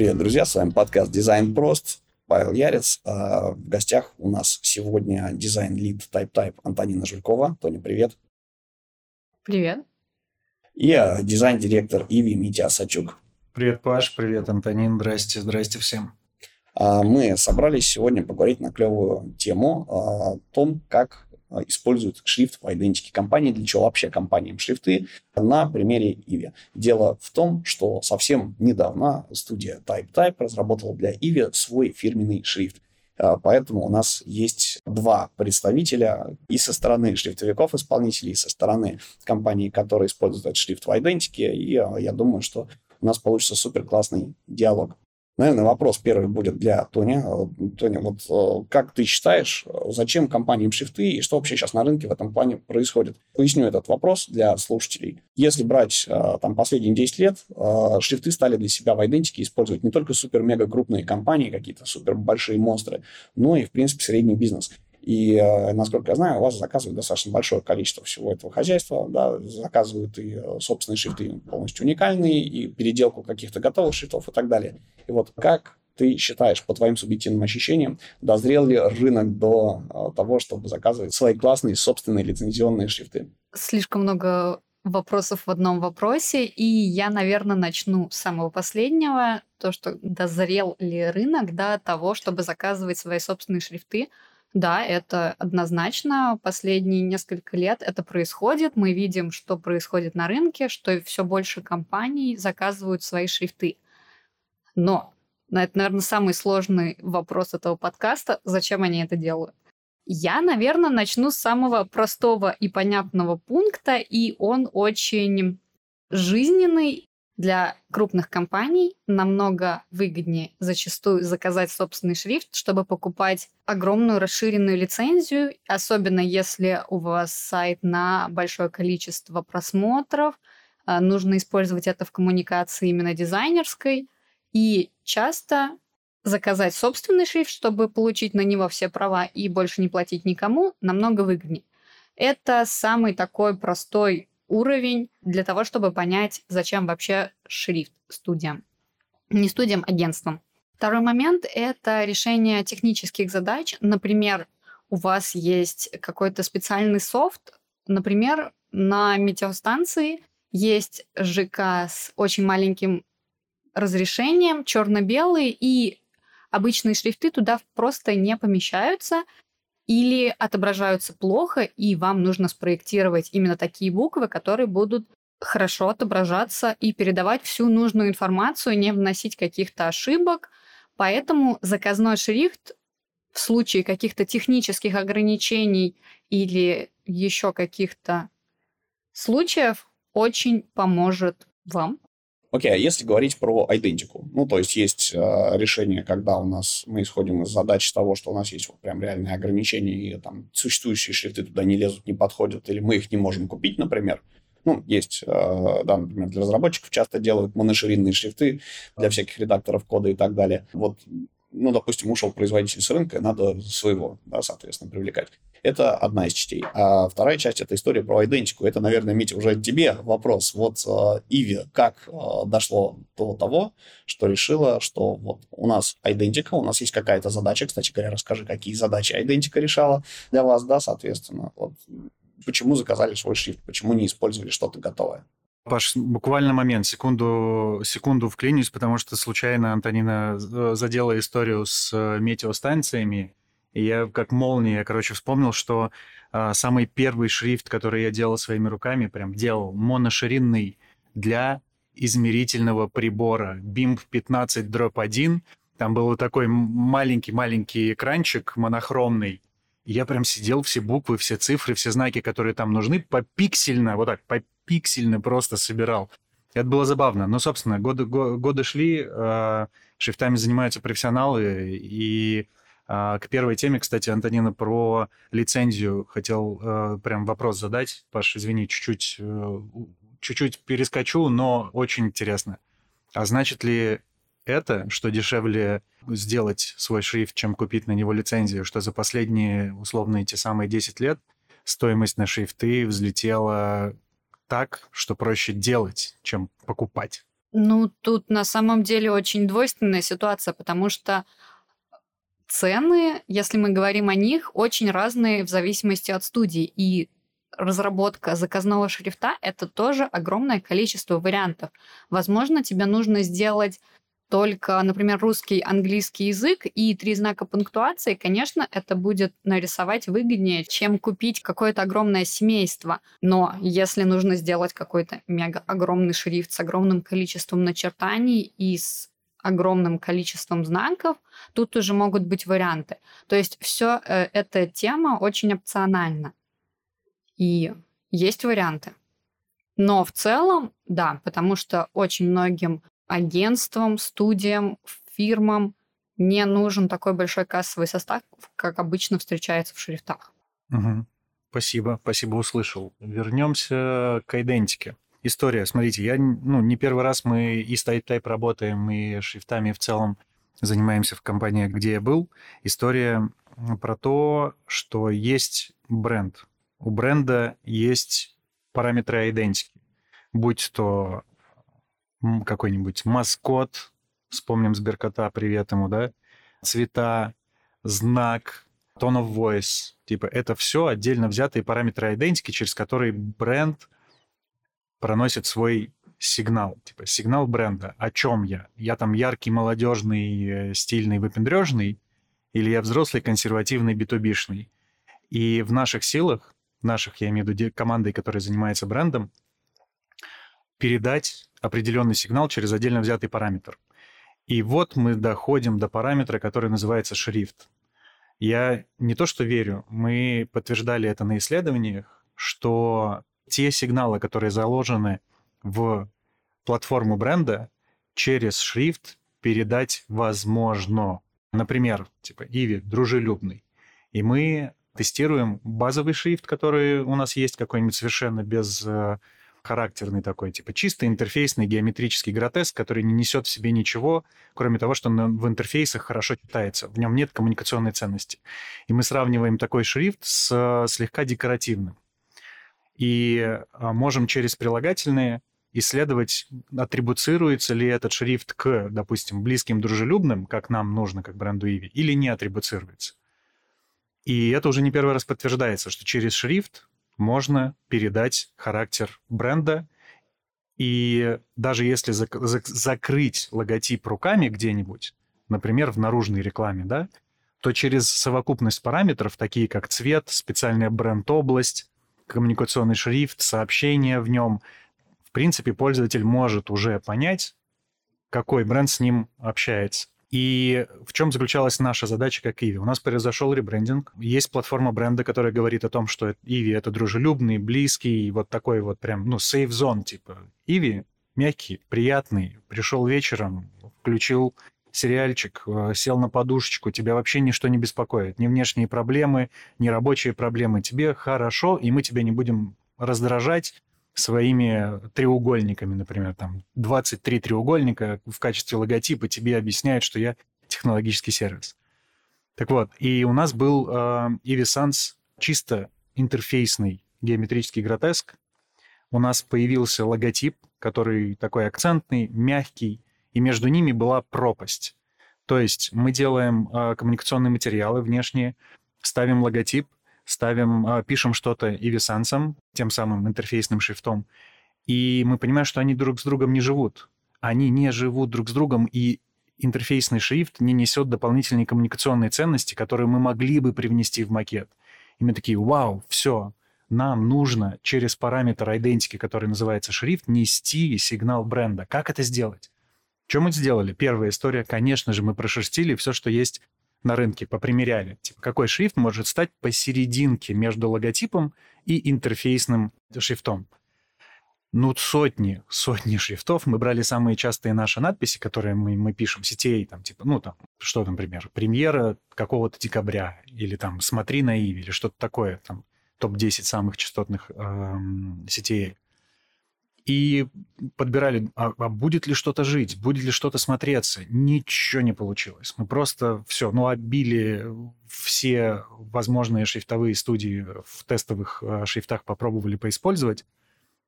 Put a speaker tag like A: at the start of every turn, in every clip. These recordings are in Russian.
A: Привет, друзья, с вами подкаст «Дизайн прост». Павел Ярец. А в гостях у нас сегодня дизайн-lead Type Type Антонина Жулькова. Тоня, привет.
B: Привет.
A: И а, дизайн-директор Иви Митя Осадчук.
C: Привет, Паш, привет, Антонин, здрасте, здрасте всем.
A: А мы собрались сегодня поговорить на клевую тему о том, как используют шрифт в айдентике компании, для чего вообще компаниям шрифты, на примере Иви. Дело в том, что совсем недавно студия TypeType разработала для Иви свой фирменный шрифт. А, поэтому у нас есть два представителя и со стороны шрифтовиков-исполнителей, и со стороны компании, которые используют этот шрифт в идентике. И а, я думаю, что у нас получится супер классный диалог. Наверное, вопрос первый будет для Тони. Э, Тони, вот э, как ты считаешь, зачем компаниям шрифты и что вообще сейчас на рынке в этом плане происходит? Поясню этот вопрос для слушателей. Если брать э, там последние 10 лет, шрифты стали для себя в идентике использовать не только супер-мега крупные компании, какие-то супер большие монстры, но и, в принципе, средний бизнес. И, э, насколько я знаю, у вас заказывают достаточно большое количество всего этого хозяйства, да, заказывают и э, собственные шрифты полностью уникальные, и переделку каких-то готовых шрифтов и так далее. И вот как ты считаешь, по твоим субъективным ощущениям, дозрел ли рынок до э, того, чтобы заказывать свои классные собственные лицензионные шрифты?
B: Слишком много вопросов в одном вопросе, и я, наверное, начну с самого последнего, то, что дозрел ли рынок до того, чтобы заказывать свои собственные шрифты, да, это однозначно. Последние несколько лет это происходит. Мы видим, что происходит на рынке, что все больше компаний заказывают свои шрифты. Но это, наверное, самый сложный вопрос этого подкаста. Зачем они это делают? Я, наверное, начну с самого простого и понятного пункта, и он очень жизненный для крупных компаний намного выгоднее зачастую заказать собственный шрифт, чтобы покупать огромную расширенную лицензию, особенно если у вас сайт на большое количество просмотров, а, нужно использовать это в коммуникации именно дизайнерской, и часто заказать собственный шрифт, чтобы получить на него все права и больше не платить никому, намного выгоднее. Это самый такой простой уровень для того, чтобы понять, зачем вообще шрифт студиям. Не студиям, а агентствам. Второй момент – это решение технических задач. Например, у вас есть какой-то специальный софт, например, на метеостанции есть ЖК с очень маленьким разрешением, черно-белый, и обычные шрифты туда просто не помещаются – или отображаются плохо, и вам нужно спроектировать именно такие буквы, которые будут хорошо отображаться и передавать всю нужную информацию, не вносить каких-то ошибок. Поэтому заказной шрифт в случае каких-то технических ограничений или еще каких-то случаев очень поможет вам.
A: Окей, okay, а если говорить про идентику, ну, то есть есть э, решение, когда у нас мы исходим из задачи того, что у нас есть вот прям реальные ограничения, и там существующие шрифты туда не лезут, не подходят, или мы их не можем купить, например. Ну, есть, э, да, например, для разработчиков часто делают моноширинные шрифты для всяких редакторов кода и так далее. Вот ну, допустим, ушел производитель с рынка, надо своего, да, соответственно, привлекать. Это одна из частей. А вторая часть – это история про идентику. Это, наверное, Митя, уже тебе вопрос. Вот э, Иви, как э, дошло до того, что решила, что вот у нас идентика, у нас есть какая-то задача. Кстати говоря, расскажи, какие задачи идентика решала для вас, да, соответственно. Вот почему заказали свой шрифт, почему не использовали что-то готовое?
C: Паш, буквально момент, секунду, секунду вклинюсь, потому что случайно Антонина э, задела историю с э, метеостанциями, и я как молния, короче, вспомнил, что а, самый первый шрифт, который я делал своими руками, прям делал моноширинный для измерительного прибора BIM 15 дробь 1. Там был такой маленький-маленький экранчик монохромный. Я прям сидел, все буквы, все цифры, все знаки, которые там нужны, попиксельно, вот так, попиксельно просто собирал. Это было забавно. Но, собственно, годы, годы шли, э, шрифтами занимаются профессионалы, и а, к первой теме, кстати, Антонина, про лицензию хотел э, прям вопрос задать. Паш, извини, чуть-чуть, э, чуть-чуть перескочу, но очень интересно. А значит ли это, что дешевле сделать свой шрифт, чем купить на него лицензию, что за последние, условно, эти самые 10 лет стоимость на шрифты взлетела так, что проще делать, чем покупать?
B: Ну, тут на самом деле очень двойственная ситуация, потому что цены, если мы говорим о них, очень разные в зависимости от студии. И разработка заказного шрифта — это тоже огромное количество вариантов. Возможно, тебе нужно сделать только, например, русский, английский язык и три знака пунктуации, конечно, это будет нарисовать выгоднее, чем купить какое-то огромное семейство. Но если нужно сделать какой-то мега огромный шрифт с огромным количеством начертаний и с огромным количеством знаков, тут уже могут быть варианты. То есть все э, эта тема очень опциональна. И есть варианты. Но в целом, да, потому что очень многим агентствам, студиям, фирмам не нужен такой большой кассовый состав, как обычно встречается в шрифтах.
C: Угу. Спасибо, спасибо, услышал. Вернемся к идентике. История, смотрите, я, ну, не первый раз мы и с Type работаем, и шрифтами в целом занимаемся в компании, где я был. История про то, что есть бренд. У бренда есть параметры идентики. Будь то какой-нибудь маскот, вспомним Сберкота, привет ему, да, цвета, знак, tone of voice, типа это все отдельно взятые параметры идентики, через которые бренд проносит свой сигнал, типа сигнал бренда. О чем я? Я там яркий, молодежный, э, стильный, выпендрежный, или я взрослый, консервативный, битубишный. И в наших силах, наших, я имею в виду командой, которая занимается брендом, передать определенный сигнал через отдельно взятый параметр. И вот мы доходим до параметра, который называется шрифт. Я не то что верю, мы подтверждали это на исследованиях, что те сигналы, которые заложены в платформу бренда, через шрифт передать возможно. Например, типа Иви дружелюбный. И мы тестируем базовый шрифт, который у нас есть, какой-нибудь совершенно без э, характерный такой, типа чисто интерфейсный геометрический гротеск, который не несет в себе ничего, кроме того, что он в интерфейсах хорошо читается. В нем нет коммуникационной ценности. И мы сравниваем такой шрифт с слегка декоративным. И а, можем через прилагательные исследовать, атрибуцируется ли этот шрифт к, допустим, близким дружелюбным, как нам нужно, как бренду Иви, или не атрибуцируется. И это уже не первый раз подтверждается, что через шрифт можно передать характер бренда. И даже если зак- зак- закрыть логотип руками где-нибудь, например, в наружной рекламе, да, то через совокупность параметров, такие как цвет, специальная бренд-область, коммуникационный шрифт, сообщение в нем, в принципе, пользователь может уже понять, какой бренд с ним общается. И в чем заключалась наша задача как Иви? У нас произошел ребрендинг. Есть платформа бренда, которая говорит о том, что Иви — это дружелюбный, близкий, вот такой вот прям, ну, safe zone, типа. Иви мягкий, приятный, пришел вечером, включил сериальчик, э, сел на подушечку, тебя вообще ничто не беспокоит. Ни внешние проблемы, ни рабочие проблемы. Тебе хорошо, и мы тебя не будем раздражать, своими треугольниками, например, там 23 треугольника в качестве логотипа тебе объясняют, что я технологический сервис. Так вот, и у нас был э, чисто интерфейсный геометрический гротеск. У нас появился логотип, который такой акцентный, мягкий, и между ними была пропасть. То есть мы делаем э, коммуникационные материалы внешние, ставим логотип, ставим, а, пишем что-то ивисансом, тем самым интерфейсным шрифтом, и мы понимаем, что они друг с другом не живут. Они не живут друг с другом, и интерфейсный шрифт не несет дополнительной коммуникационной ценности, которые мы могли бы привнести в макет. И мы такие, вау, все, нам нужно через параметр идентики, который называется шрифт, нести сигнал бренда. Как это сделать? Что мы сделали? Первая история, конечно же, мы прошерстили все, что есть на рынке, попримеряли. Типа, какой шрифт может стать посерединке между логотипом и интерфейсным шрифтом. Ну, сотни, сотни шрифтов. Мы брали самые частые наши надписи, которые мы, мы пишем, сетей, там, типа, ну, там, что, например, премьера какого-то декабря, или там, смотри на Иви, или что-то такое, там, топ-10 самых частотных эм, сетей и подбирали, а, а будет ли что-то жить, будет ли что-то смотреться. Ничего не получилось. Мы просто все, ну, обили все возможные шрифтовые студии в тестовых э, шрифтах, попробовали поиспользовать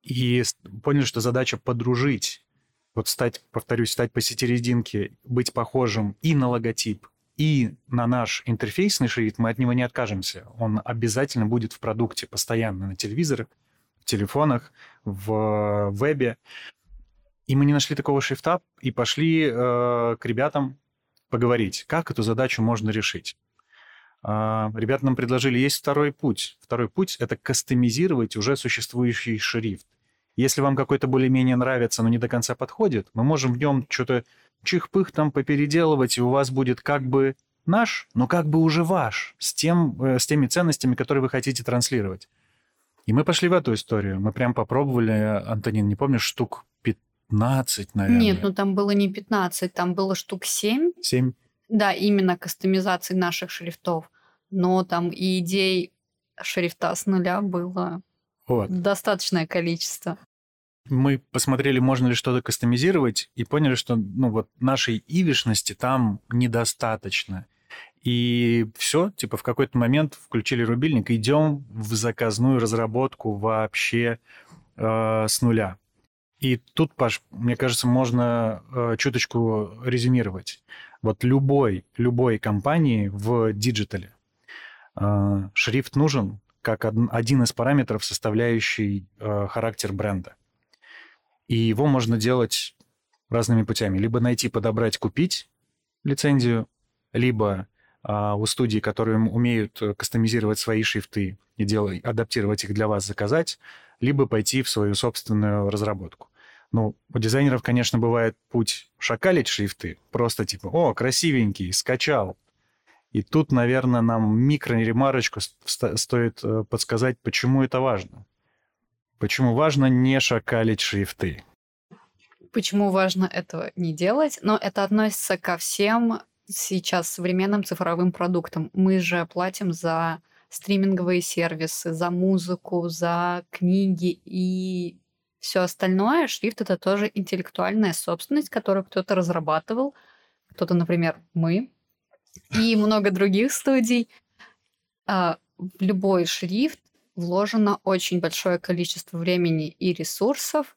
C: и поняли, что задача подружить вот стать, повторюсь, стать посерединке, быть похожим и на логотип, и на наш интерфейсный шрифт, мы от него не откажемся. Он обязательно будет в продукте постоянно на телевизорах, телефонах, в вебе. И мы не нашли такого шрифта и пошли э, к ребятам поговорить, как эту задачу можно решить. Э, ребята нам предложили, есть второй путь. Второй путь — это кастомизировать уже существующий шрифт. Если вам какой-то более-менее нравится, но не до конца подходит, мы можем в нем что-то чих-пых там попеределывать, и у вас будет как бы наш, но как бы уже ваш, с, тем, э, с теми ценностями, которые вы хотите транслировать. И мы пошли в эту историю. Мы прям попробовали, Антонин, не помнишь, штук 15, наверное?
B: Нет, ну там было не 15, там было штук 7.
C: 7?
B: Да, именно кастомизации наших шрифтов. Но там и идей шрифта с нуля было вот. достаточное количество
C: мы посмотрели, можно ли что-то кастомизировать, и поняли, что ну, вот нашей ивишности там недостаточно. И все, типа в какой-то момент включили рубильник, идем в заказную разработку вообще э, с нуля. И тут, Паш, мне кажется, можно э, чуточку резюмировать. Вот любой, любой компании в диджитале э, шрифт нужен как один из параметров, составляющий э, характер бренда. И его можно делать разными путями. Либо найти, подобрать, купить лицензию, либо у студий, которые умеют э, кастомизировать свои шрифты и делать, адаптировать их для вас, заказать, либо пойти в свою собственную разработку. Ну, у дизайнеров, конечно, бывает путь шакалить шрифты, просто типа, о, красивенький, скачал. И тут, наверное, нам микро-ремарочку стоит э, подсказать, почему это важно. Почему важно не шакалить шрифты?
B: Почему важно этого не делать? Но это относится ко всем сейчас современным цифровым продуктам. Мы же платим за стриминговые сервисы, за музыку, за книги и все остальное. Шрифт это тоже интеллектуальная собственность, которую кто-то разрабатывал, кто-то, например, мы и много других студий. А, в любой шрифт вложено очень большое количество времени и ресурсов,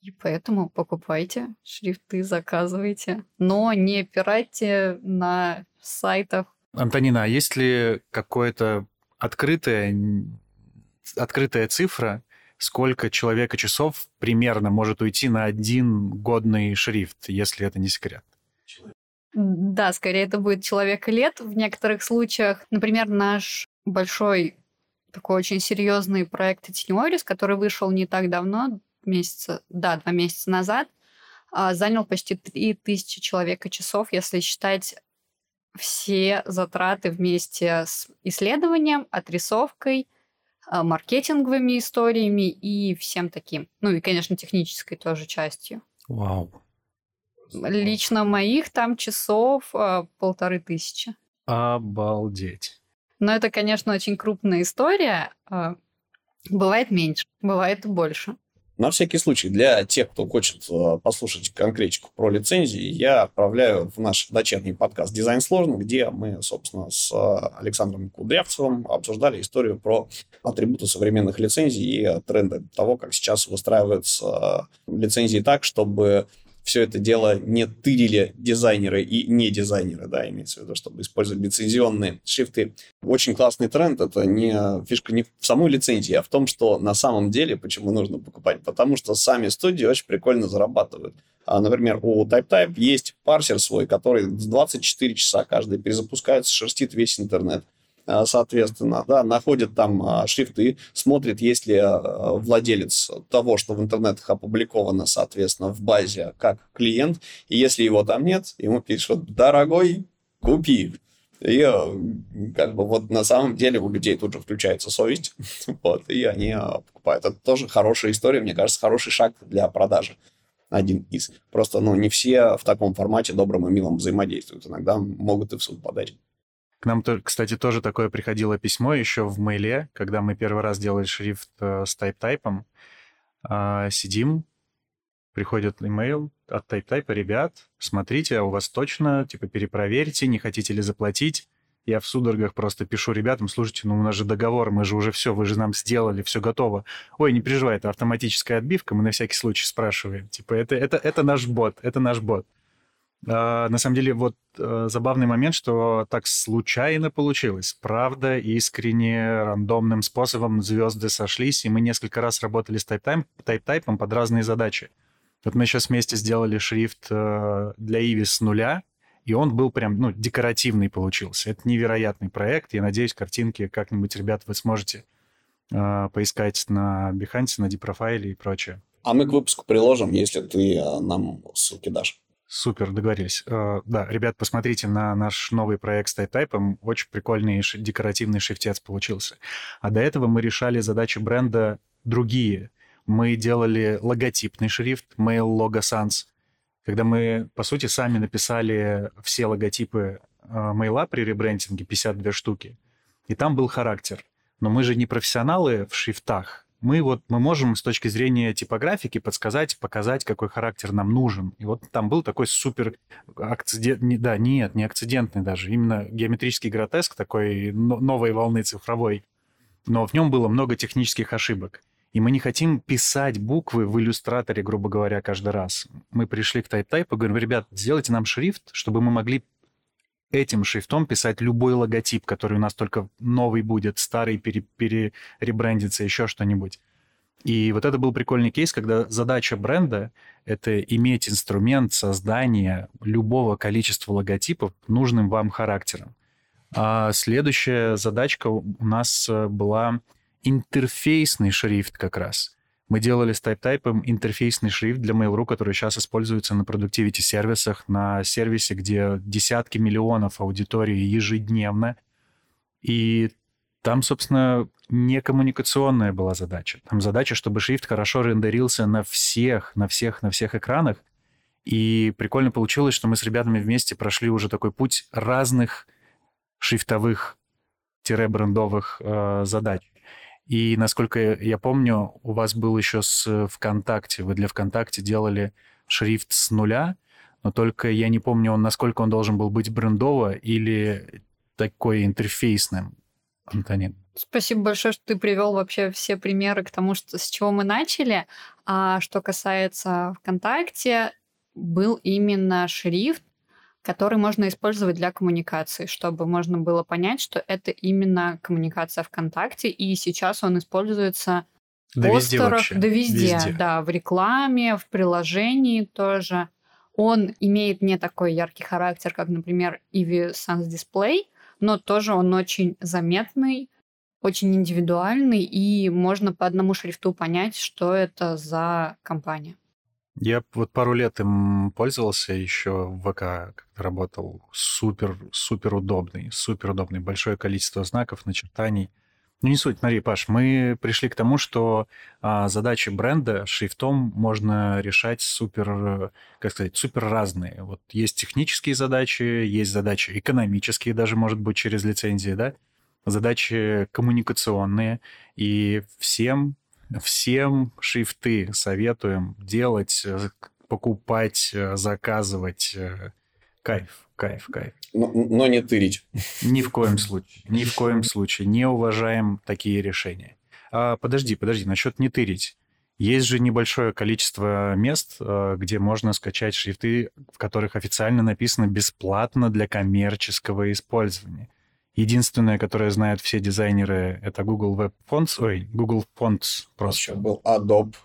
B: и поэтому покупайте шрифты, заказывайте, но не пиратьте на сайтах.
C: Антонина, а есть ли какое-то открытая, открытая цифра, сколько человека часов примерно может уйти на один годный шрифт, если это не секрет?
B: Да, скорее это будет человек лет. В некоторых случаях, например, наш большой такой очень серьезный проект Etiniorис, который вышел не так давно, месяца, да, два месяца назад, а, занял почти 3000 человека часов, если считать все затраты вместе с исследованием, отрисовкой, а, маркетинговыми историями и всем таким. Ну и, конечно, технической тоже частью.
C: Вау.
B: Лично моих там часов а, полторы тысячи.
C: Обалдеть.
B: Но это, конечно, очень крупная история. Бывает меньше, бывает больше.
A: На всякий случай, для тех, кто хочет а, послушать конкретику про лицензии, я отправляю в наш дочерний подкаст «Дизайн сложно», где мы, собственно, с а, Александром Кудрявцевым обсуждали историю про атрибуты современных лицензий и тренды того, как сейчас выстраиваются лицензии так, чтобы все это дело не тырили дизайнеры и не дизайнеры, да, имеется в виду, чтобы использовать лицензионные шрифты. Очень классный тренд, это не фишка не в самой лицензии, а в том, что на самом деле, почему нужно покупать, потому что сами студии очень прикольно зарабатывают. А, например, у TypeType есть парсер свой, который с 24 часа каждый перезапускается, шерстит весь интернет. А, соответственно, да, находит там а, шрифты, смотрит, есть ли а, владелец того, что в интернетах опубликовано, соответственно, в базе как клиент, и если его там нет, ему пишут, дорогой, купи. И как бы вот на самом деле у людей тут же включается совесть, вот, и они покупают. Это тоже хорошая история, мне кажется, хороший шаг для продажи один из. Просто, ну, не все в таком формате добрым и милом взаимодействуют. Иногда могут и в суд подать.
C: К нам, кстати, тоже такое приходило письмо еще в мейле, когда мы первый раз делали шрифт э, с тайп-тайпом. А, сидим, приходит имейл от тайп-тайпа, ребят, смотрите, а у вас точно, типа, перепроверьте, не хотите ли заплатить. Я в судорогах просто пишу ребятам, слушайте, ну у нас же договор, мы же уже все, вы же нам сделали, все готово. Ой, не переживай, это автоматическая отбивка, мы на всякий случай спрашиваем. Типа, это, это, это наш бот, это наш бот. А, на самом деле, вот а, забавный момент, что так случайно получилось. Правда, искренне, рандомным способом звезды сошлись, и мы несколько раз работали с тайп-тайпом тайп под разные задачи. Вот мы сейчас вместе сделали шрифт а, для Иви с нуля, и он был прям, ну, декоративный получился. Это невероятный проект. Я надеюсь, картинки как-нибудь, ребят, вы сможете э, поискать на Behance, на Deprofile и прочее.
A: А мы к выпуску приложим, если ты э, нам ссылки дашь.
C: Супер, договорились. Э, да, ребят, посмотрите на наш новый проект с тайп-тайпом. Очень прикольный декоративный шрифтец получился. А до этого мы решали задачи бренда другие. Мы делали логотипный шрифт Mail Logo Sans когда мы, по сути, сами написали все логотипы э, мейла при ребрендинге, 52 штуки, и там был характер. Но мы же не профессионалы в шрифтах. Мы вот мы можем с точки зрения типографики подсказать, показать, какой характер нам нужен. И вот там был такой супер акцидент, да, нет, не акцидентный даже, именно геометрический гротеск такой новой волны цифровой. Но в нем было много технических ошибок. И мы не хотим писать буквы в иллюстраторе, грубо говоря, каждый раз. Мы пришли к TypeType и говорим, ребят, сделайте нам шрифт, чтобы мы могли этим шрифтом писать любой логотип, который у нас только новый будет, старый пере, переребрендится, еще что-нибудь. И вот это был прикольный кейс, когда задача бренда — это иметь инструмент создания любого количества логотипов нужным вам характером. А следующая задачка у нас э, была интерфейсный шрифт как раз. Мы делали с TypeType интерфейсный шрифт для Mail.ru, который сейчас используется на продуктивити сервисах, на сервисе, где десятки миллионов аудитории ежедневно. И там, собственно, не коммуникационная была задача. Там задача, чтобы шрифт хорошо рендерился на всех, на всех, на всех экранах. И прикольно получилось, что мы с ребятами вместе прошли уже такой путь разных шрифтовых-брендовых э, задач. И, насколько я помню, у вас был еще с ВКонтакте. Вы для ВКонтакте делали шрифт с нуля, но только я не помню, он, насколько он должен был быть брендово или такой интерфейсным. Антонин.
B: Спасибо большое, что ты привел вообще все примеры к тому, что, с чего мы начали. А что касается ВКонтакте, был именно шрифт, который можно использовать для коммуникации, чтобы можно было понять, что это именно коммуникация ВКонтакте, и сейчас он используется да постерах, везде да везде, везде, да, в рекламе, в приложении тоже. Он имеет не такой яркий характер, как, например, Eevee Sans Display, но тоже он очень заметный, очень индивидуальный, и можно по одному шрифту понять, что это за компания.
C: Я вот пару лет им пользовался еще в ВК, когда работал. Супер, супер удобный, супер удобный. Большое количество знаков, начертаний. Ну, не суть. Смотри, Паш, мы пришли к тому, что а, задачи бренда шрифтом можно решать супер, как сказать, супер разные. Вот есть технические задачи, есть задачи экономические, даже, может быть, через лицензии, да? Задачи коммуникационные. И всем Всем шрифты советуем делать, э, покупать, э, заказывать. Э, кайф, кайф, кайф.
A: Но, но не тырить.
C: Ни в коем случае. Ни в коем случае. Не уважаем такие решения. А, подожди, подожди, насчет не тырить. Есть же небольшое количество мест, где можно скачать шрифты, в которых официально написано бесплатно для коммерческого использования. Единственное, которое знают все дизайнеры, это Google Web Fonts, ой, Google Fonts
A: просто. Еще был Adobe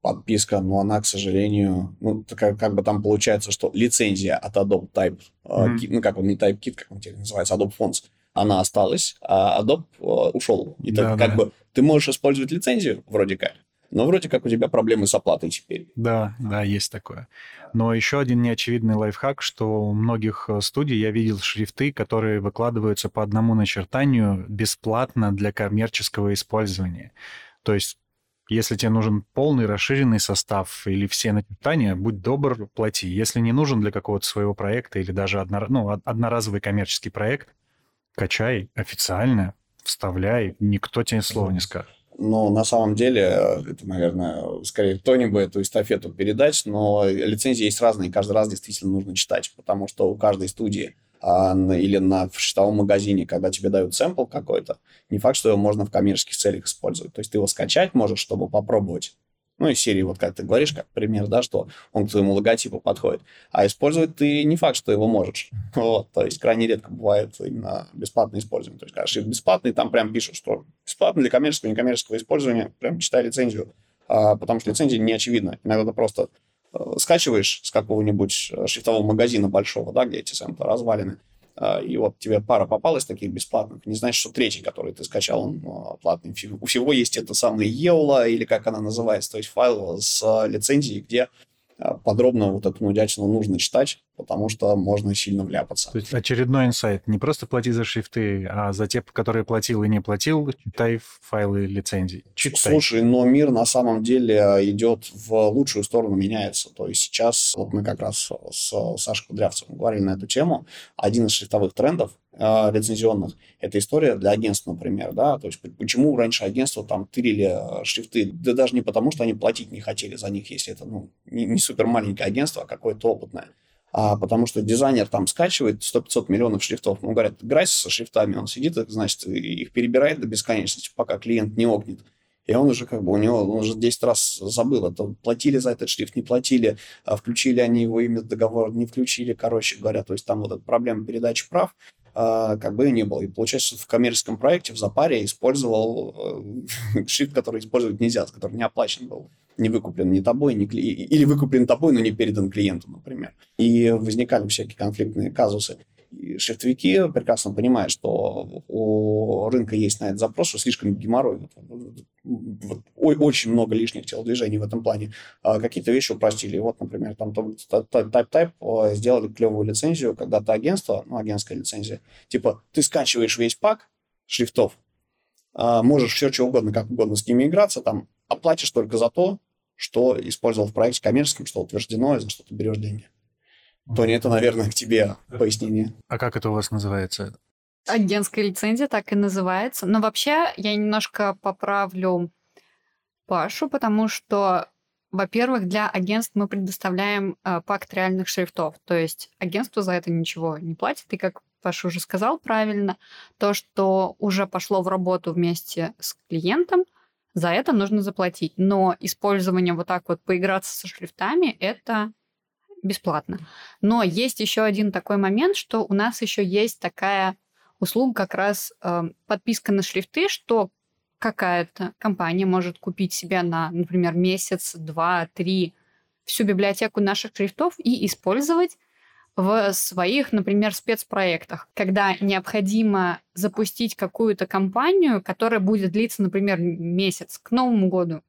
A: подписка, но она, к сожалению, ну, как, как бы там получается, что лицензия от Adobe Type, mm-hmm. uh, ну, как он не TypeKit, как он теперь называется, Adobe Fonts, она осталась, а Adobe uh, ушел. И да, так, да. как бы ты можешь использовать лицензию, вроде как, но вроде как у тебя проблемы с оплатой теперь.
C: Да, да, есть такое. Но еще один неочевидный лайфхак, что у многих э, студий я видел шрифты, которые выкладываются по одному начертанию бесплатно для коммерческого использования. То есть если тебе нужен полный расширенный состав или все начертания, будь добр, плати. Если не нужен для какого-то своего проекта или даже однор... ну, одноразовый коммерческий проект, качай официально, вставляй, никто тебе слова не скажет.
A: Но на самом деле, э, это, наверное, скорее Тони бы эту эстафету передать, но лицензии есть разные, каждый раз действительно нужно читать, потому что у каждой студии а, или на в шрифтовом магазине, когда тебе дают сэмпл какой-то, не факт, что его можно в коммерческих целях использовать. То есть ты его скачать можешь, чтобы попробовать. Ну, из серии, вот как ты говоришь, как пример, да, что он к твоему логотипу подходит. А использовать ты не факт, что его можешь. Вот, то есть крайне редко бывает именно бесплатное использование. То есть, когда бесплатный, там прям пишут, что бесплатно для коммерческого и некоммерческого использования, прям читай лицензию. А, потому что лицензия не очевидна. Иногда ты просто э, скачиваешь с какого-нибудь э, шрифтового магазина большого, да, где эти сэмплы развалины, и вот тебе пара попалась таких бесплатных, не знаешь, что третий, который ты скачал, он а, платный. У всего есть это самое EOLA, или как она называется, то есть файл с а, лицензией, где подробно вот эту нудятину нужно читать, потому что можно сильно вляпаться.
C: То есть очередной инсайт. Не просто плати за шрифты, а за те, которые платил и не платил, читай файлы лицензий. Читай.
A: Слушай, но мир на самом деле идет в лучшую сторону, меняется. То есть сейчас, вот мы как раз с Сашей Кудрявцевым говорили на эту тему, один из шрифтовых трендов э, лицензионных, это история для агентств, например, да, то есть почему раньше агентства там тырили шрифты, да даже не потому, что они платить не хотели за них, если это, ну, не, не супер маленькое агентство, а какое-то опытное, а, потому что дизайнер там скачивает 100-500 миллионов шрифтов. Ну, говорят, играй со шрифтами, он сидит, значит, их перебирает до бесконечности, пока клиент не огнет. И он уже как бы у него, он уже 10 раз забыл, это платили за этот шрифт, не платили, а включили они его имя в договор, не включили, короче говоря. То есть там вот эта проблема передачи прав, как бы не было. И получается, в коммерческом проекте в Запаре использовал э, шрифт, который использовать нельзя, который не оплачен был не выкуплен ни тобой, ни кли... или выкуплен тобой, но не передан клиенту, например. И возникали всякие конфликтные казусы. Шрифтовики прекрасно понимают, что у рынка есть на этот запрос, что слишком геморрой. Вот, очень много лишних телодвижений в этом плане. А какие-то вещи упростили. Вот, например, там Type-Type сделали клевую лицензию, когда-то агентство, ну, агентская лицензия, типа ты скачиваешь весь пак шрифтов, а, можешь все что угодно, как угодно с ними играться, там оплатишь только за то, что использовал в проекте коммерческом, что утверждено, и за что ты берешь деньги. Тони, это, наверное, к тебе пояснение.
C: А как это у вас называется?
B: Агентская лицензия так и называется. Но вообще я немножко поправлю Пашу, потому что, во-первых, для агентств мы предоставляем э, пакт реальных шрифтов. То есть агентство за это ничего не платит. И как Паша уже сказал правильно, то, что уже пошло в работу вместе с клиентом, за это нужно заплатить. Но использование вот так вот поиграться со шрифтами – это бесплатно. Но есть еще один такой момент, что у нас еще есть такая услуга как раз э, подписка на шрифты, что какая-то компания может купить себе на, например, месяц, два, три всю библиотеку наших шрифтов и использовать в своих, например, спецпроектах, когда необходимо запустить какую-то кампанию, которая будет длиться, например, месяц к Новому году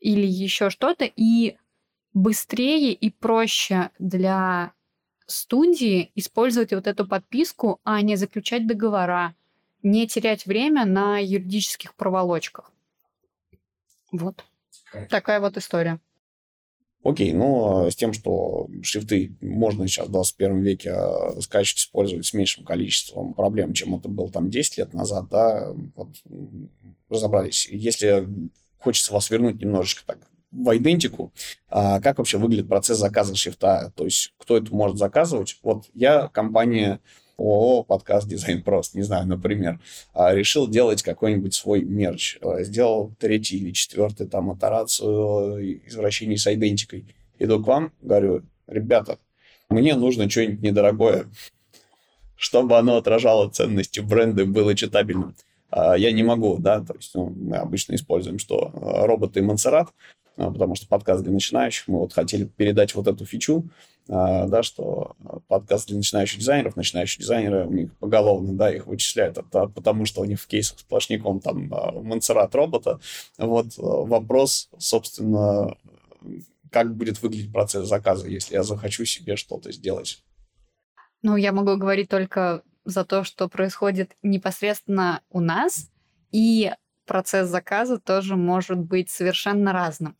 B: или еще что-то, и быстрее и проще для студии использовать вот эту подписку, а не заключать договора, не терять время на юридических проволочках. Вот. Такая вот история.
A: Окей, но с тем, что шрифты можно сейчас в 21 веке э, скачивать, использовать с меньшим количеством проблем, чем это было там 10 лет назад, да, вот, разобрались. Если хочется вас вернуть немножечко так в идентику, а как вообще выглядит процесс заказа шрифта, то есть кто это может заказывать. Вот я компания ООО «Подкаст Дизайн Прост», не знаю, например, а, решил делать какой-нибудь свой мерч, а, сделал третий или четвертый там итерацию извращений с идентикой. Иду к вам, говорю, ребята, мне нужно что-нибудь недорогое, чтобы оно отражало ценности бренда и было читабельным. А, я не могу, да, то есть ну, мы обычно используем что? Роботы и Монсеррат, потому что подкаст для начинающих. Мы вот хотели передать вот эту фичу, а, да, что подкаст для начинающих дизайнеров, начинающие дизайнеры, у них поголовно, да, их вычисляют, это потому что у них в кейсах сплошняком там а, Монсеррат робота. Вот а, вопрос, собственно, как будет выглядеть процесс заказа, если я захочу себе что-то сделать?
B: Ну, я могу говорить только за то, что происходит непосредственно у нас, и процесс заказа тоже может быть совершенно разным.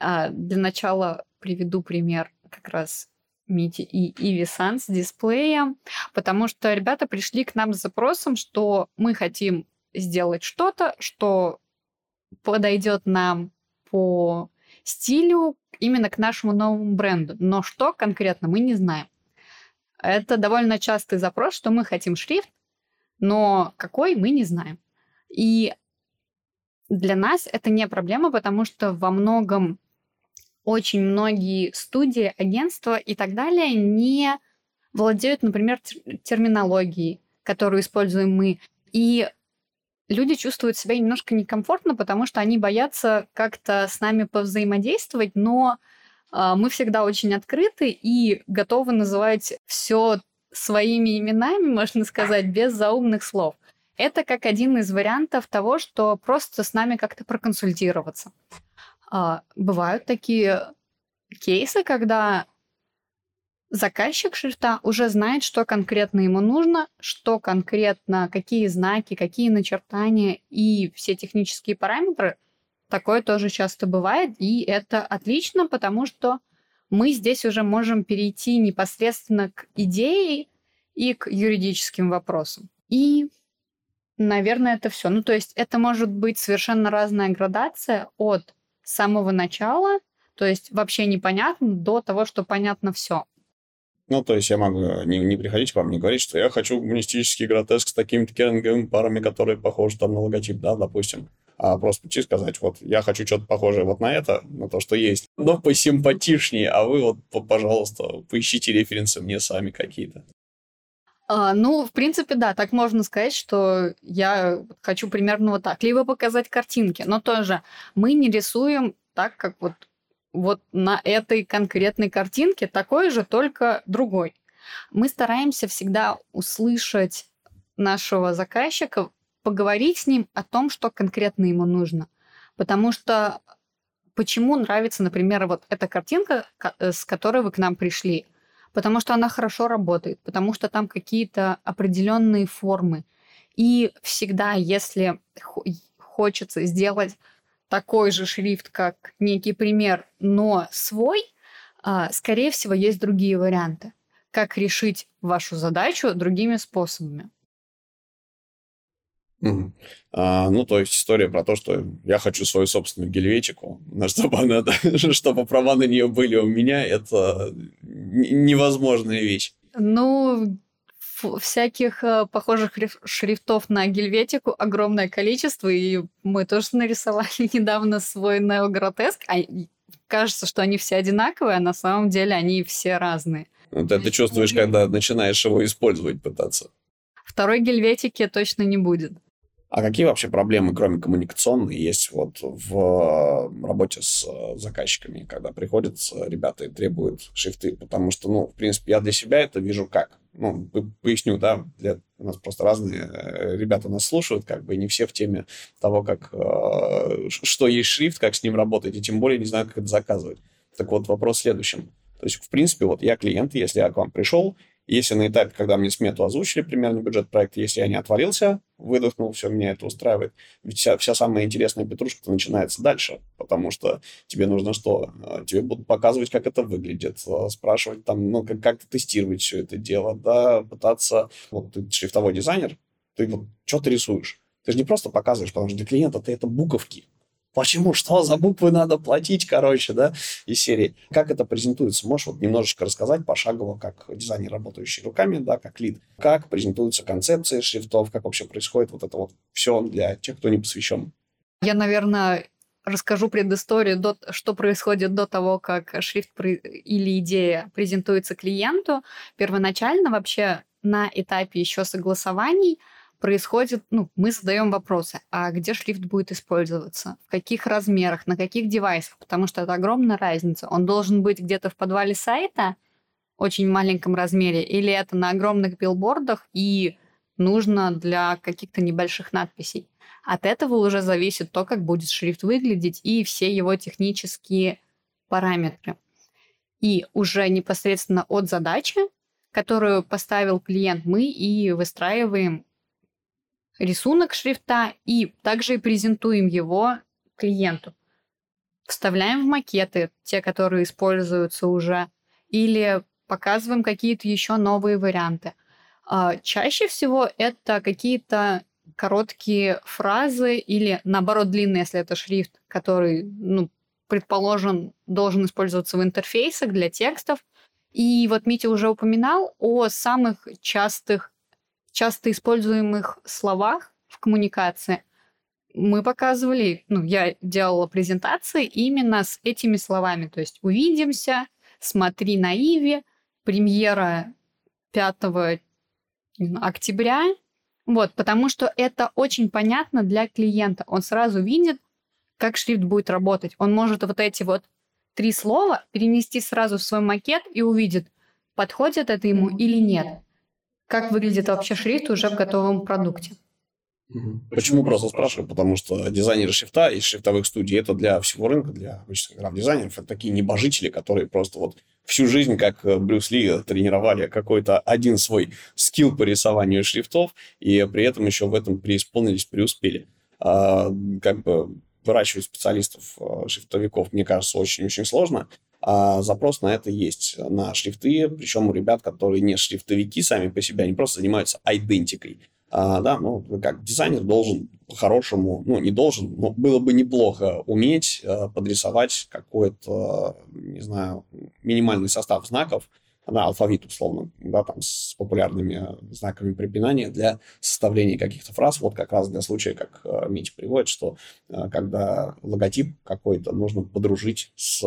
B: Для начала приведу пример как раз Мити и Иви Сан с дисплеем, потому что ребята пришли к нам с запросом, что мы хотим сделать что-то, что подойдет нам по стилю именно к нашему новому бренду. Но что конкретно, мы не знаем. Это довольно частый запрос, что мы хотим шрифт, но какой мы не знаем. И для нас это не проблема, потому что во многом очень многие студии, агентства и так далее не владеют, например, терминологией, которую используем мы. И люди чувствуют себя немножко некомфортно, потому что они боятся как-то с нами повзаимодействовать, но э, мы всегда очень открыты и готовы называть все своими именами, можно сказать, без заумных слов. Это как один из вариантов того, что просто с нами как-то проконсультироваться. Э, бывают такие кейсы, когда заказчик шрифта уже знает, что конкретно ему нужно, что конкретно, какие знаки, какие начертания и все технические параметры. Такое тоже часто бывает, и это отлично, потому что мы здесь уже можем перейти непосредственно к идее и к юридическим вопросам. И, наверное, это все. Ну, то есть это может быть совершенно разная градация от самого начала, то есть вообще непонятно, до того, что понятно все.
A: Ну, то есть я могу не, не приходить к вам, не говорить, что я хочу гуманистический гротеск с такими-то кернинговыми парами, которые похожи там на логотип, да, допустим. А просто прийти сказать, вот, я хочу что-то похожее вот на это, на то, что есть, но посимпатичнее, а вы вот, пожалуйста, поищите референсы мне сами какие-то.
B: А, ну, в принципе, да, так можно сказать, что я хочу примерно вот так. Либо показать картинки, но тоже мы не рисуем так, как вот вот на этой конкретной картинке такой же, только другой. Мы стараемся всегда услышать нашего заказчика, поговорить с ним о том, что конкретно ему нужно. Потому что почему нравится, например, вот эта картинка, э, с которой вы к нам пришли? Потому что она хорошо работает, потому что там какие-то определенные формы. И всегда, если хочется сделать такой же шрифт, как некий пример, но свой, а, скорее всего, есть другие варианты. Как решить вашу задачу другими способами.
A: Угу. А, ну, то есть история про то, что я хочу свою собственную гельветику, чтобы, она, чтобы права на нее были у меня, это невозможная вещь.
B: Ну, всяких э, похожих шрифтов на гельветику огромное количество, и мы тоже нарисовали недавно свой неогротеск. А кажется, что они все одинаковые, а на самом деле они все разные.
A: Вот это чувствуешь, когда начинаешь его использовать пытаться.
B: Второй гельветики точно не будет.
A: А какие вообще проблемы, кроме коммуникационной, есть вот в э, работе с э, заказчиками, когда приходят ребята и требуют шрифты? Потому что, ну, в принципе, я для себя это вижу как. Ну, поясню, да, для, у нас просто разные э, ребята нас слушают, как бы, и не все в теме того, как, что есть шрифт, как с ним работать, и тем более не знают, как это заказывать. Так вот, вопрос в следующем. То есть, в принципе, вот я клиент, если я к вам пришел, если на этапе, когда мне смету озвучили, примерный бюджет проекта, если я не отвалился, выдохнул, все, меня это устраивает. Ведь вся, вся самая интересная петрушка начинается дальше, потому что тебе нужно что? А, тебе будут показывать, как это выглядит, а, спрашивать там, ну, как, как тестировать все это дело, да, пытаться... Вот ты шрифтовой дизайнер, ты вот что ты рисуешь? Ты же не просто показываешь, потому что для клиента ты это буковки. Почему? Что за буквы надо платить, короче, да, из серии. Как это презентуется? Можешь вот немножечко рассказать пошагово, как дизайнер, работающий руками, да, как лид, как презентуются концепции шрифтов, как вообще происходит вот это вот все для тех, кто не посвящен?
B: Я, наверное, расскажу предысторию, до, что происходит до того, как шрифт или идея презентуется клиенту. Первоначально вообще на этапе еще согласований – происходит, ну, мы задаем вопросы, а где шрифт будет использоваться, в каких размерах, на каких девайсах, потому что это огромная разница. Он должен быть где-то в подвале сайта, очень маленьком размере, или это на огромных билбордах и нужно для каких-то небольших надписей. От этого уже зависит то, как будет шрифт выглядеть и все его технические параметры. И уже непосредственно от задачи, которую поставил клиент, мы и выстраиваем рисунок шрифта и также презентуем его клиенту. Вставляем в макеты, те, которые используются уже, или показываем какие-то еще новые варианты. А, чаще всего это какие-то короткие фразы или, наоборот, длинные, если это шрифт, который, ну, предположен, должен использоваться в интерфейсах для текстов, И вот Митя уже упоминал о самых частых, часто используемых словах в коммуникации. Мы показывали, ну, я делала презентации именно с этими словами. То есть «увидимся», «смотри на Иви», премьера 5 октября. Вот, потому что это очень понятно для клиента. Он сразу видит, как шрифт будет работать. Он может вот эти вот три слова перенести сразу в свой макет и увидит, подходит это ему или нет. Как выглядит вообще шрифт уже в готовом продукте.
A: Почему просто спрашиваю? Потому что дизайнеры шрифта и шрифтовых студий это для всего рынка, для обычных граф-дизайнеров, это такие небожители, которые просто вот всю жизнь, как э, Брюс Ли, тренировали какой-то один свой скилл по рисованию шрифтов, и при этом еще в этом преисполнились, преуспели. А, как бы выращивать специалистов, э, шрифтовиков, мне кажется, очень-очень сложно. А запрос на это есть, на шрифты, причем у ребят, которые не шрифтовики сами по себе, они просто занимаются айдентикой. А, да, ну, как дизайнер должен по-хорошему, ну, не должен, но было бы неплохо уметь а, подрисовать какой-то, не знаю, минимальный состав знаков, да, алфавит, условно, да, там с популярными знаками препинания для составления каких-то фраз, вот как раз для случая, как э, Митя приводит, что э, когда логотип какой-то нужно подружить с,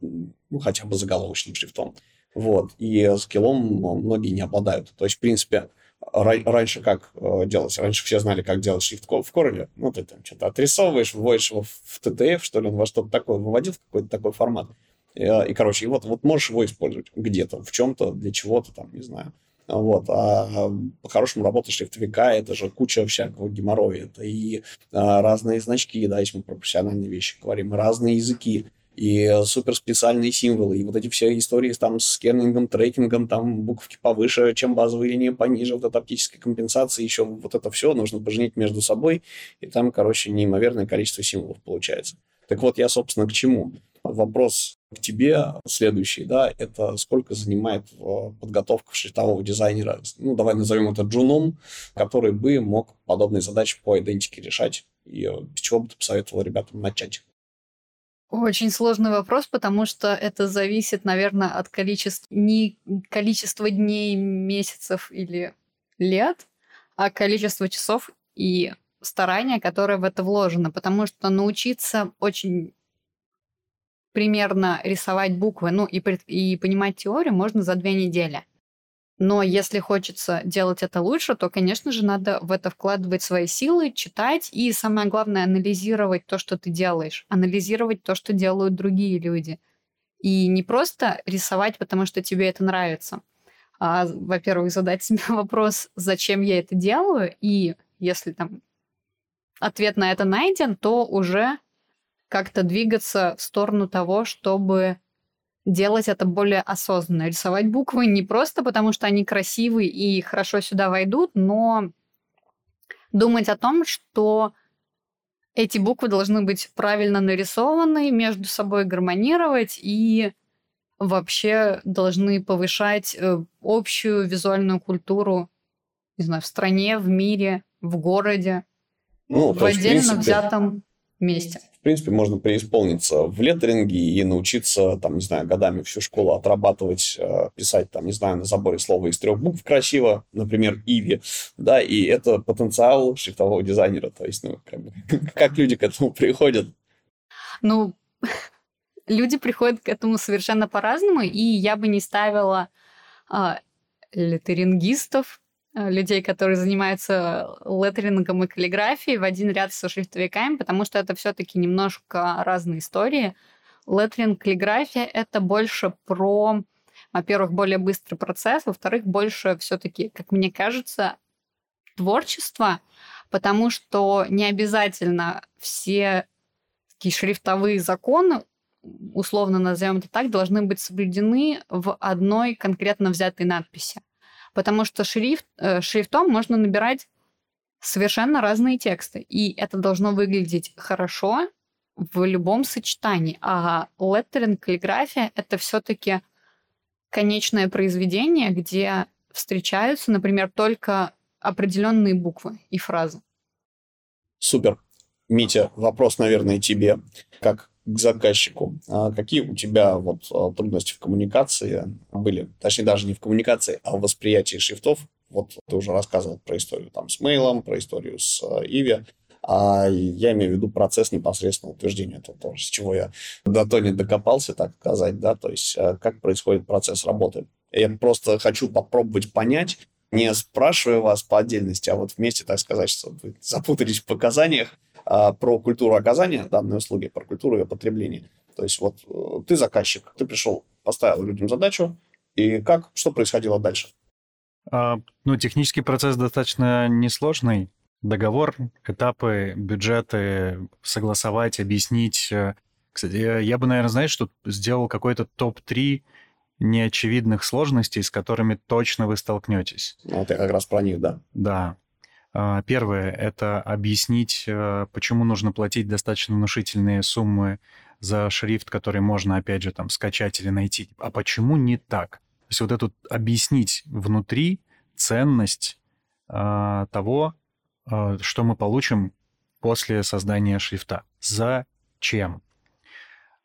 A: ну, хотя бы заголовочным шрифтом. Вот. И скиллом многие не обладают. То есть, в принципе, раньше как э, делать? Раньше все знали, как делать шрифт в Corel. Ну, ты там что-то отрисовываешь, вводишь его в TTF, что ли, он во что-то такое выводил, в какой-то такой формат. И, э, и короче, и вот, вот можешь его использовать где-то, в чем-то, для чего-то там, не знаю. Вот. А по-хорошему работа шрифтовика – это же куча всякого геморроя. Это и а, разные значки, да, если мы про профессиональные вещи говорим, разные языки, и суперспециальные символы, и вот эти все истории там с кернингом, трекингом, там буковки повыше, чем базовые линии пониже, вот эта оптическая компенсация, еще вот это все нужно поженить между собой, и там, короче, неимоверное количество символов получается. Так вот, я, собственно, к чему? Вопрос к тебе следующий, да, это сколько занимает э, подготовка шрифтового дизайнера, ну, давай назовем это джуном, который бы мог подобные задачи по идентике решать, и э, с чего бы ты посоветовал ребятам начать?
B: Очень сложный вопрос, потому что это зависит, наверное, от количества, не количества дней, месяцев или лет, а количества часов и старания, которое в это вложено. Потому что научиться очень примерно рисовать буквы, ну и, и понимать теорию можно за две недели. Но если хочется делать это лучше, то, конечно же, надо в это вкладывать свои силы, читать и, самое главное, анализировать то, что ты делаешь, анализировать то, что делают другие люди. И не просто рисовать, потому что тебе это нравится, а, во-первых, задать себе вопрос, зачем я это делаю, и если там ответ на это найден, то уже как-то двигаться в сторону того, чтобы делать это более осознанно. Рисовать буквы не просто потому, что они красивые и хорошо сюда войдут, но думать о том, что эти буквы должны быть правильно нарисованы, между собой гармонировать и вообще должны повышать э, общую визуальную культуру, не знаю, в стране, в мире, в городе, ну, в отдельно принципе, взятом месте
A: принципе, можно преисполниться в леттеринге и научиться, там, не знаю, годами всю школу отрабатывать, э, писать, там, не знаю, на заборе слова из трех букв красиво, например, Иви, да, и это потенциал шрифтового дизайнера, то есть, ну, как, бы, как люди к этому приходят?
B: Ну, люди приходят к этому совершенно по-разному, и я бы не ставила а, леттерингистов Э, людей, которые занимаются леттерингом и каллиграфией в один ряд со шрифтовиками, потому что это все-таки немножко разные истории. Леттеринг, каллиграфия — это больше про, во-первых, более быстрый процесс, во-вторых, больше все-таки, как мне кажется, творчество, потому что не обязательно все такие шрифтовые законы, условно назовем это так, должны быть соблюдены в одной конкретно взятой надписи потому что шрифт, э, шрифтом можно набирать совершенно разные тексты, и это должно выглядеть хорошо в любом сочетании. А леттеринг, каллиграфия — это все-таки конечное произведение, где встречаются, например, только определенные буквы и фразы.
A: Супер. Митя, вопрос, наверное, тебе, как к заказчику. А какие у тебя вот а, трудности в коммуникации были? Точнее, даже не в коммуникации, а в восприятии шрифтов. Вот ты уже рассказывал про историю там с мейлом, про историю с Иви. А я имею в виду процесс непосредственного утверждения. Это то, с чего я до то не докопался, так сказать, да, то есть как происходит процесс работы. Я просто хочу попробовать понять, не спрашивая вас по отдельности, а вот вместе, так сказать, что вы запутались в показаниях а, про культуру оказания данной услуги, про культуру ее потребления. То есть вот э, ты заказчик, ты пришел, поставил людям задачу, и как, что происходило дальше?
C: А, ну, технический процесс достаточно несложный. Договор, этапы, бюджеты, согласовать, объяснить. Кстати, я бы, наверное, знаешь, что сделал какой-то топ-3 неочевидных сложностей, с которыми точно вы столкнетесь.
A: Вот я как раз про них, да.
C: Да. А, первое — это объяснить, э, почему нужно платить достаточно внушительные суммы за шрифт, который можно, опять же, там, скачать или найти. А почему не так? То есть вот это объяснить внутри ценность э, того, э, что мы получим после создания шрифта. Зачем?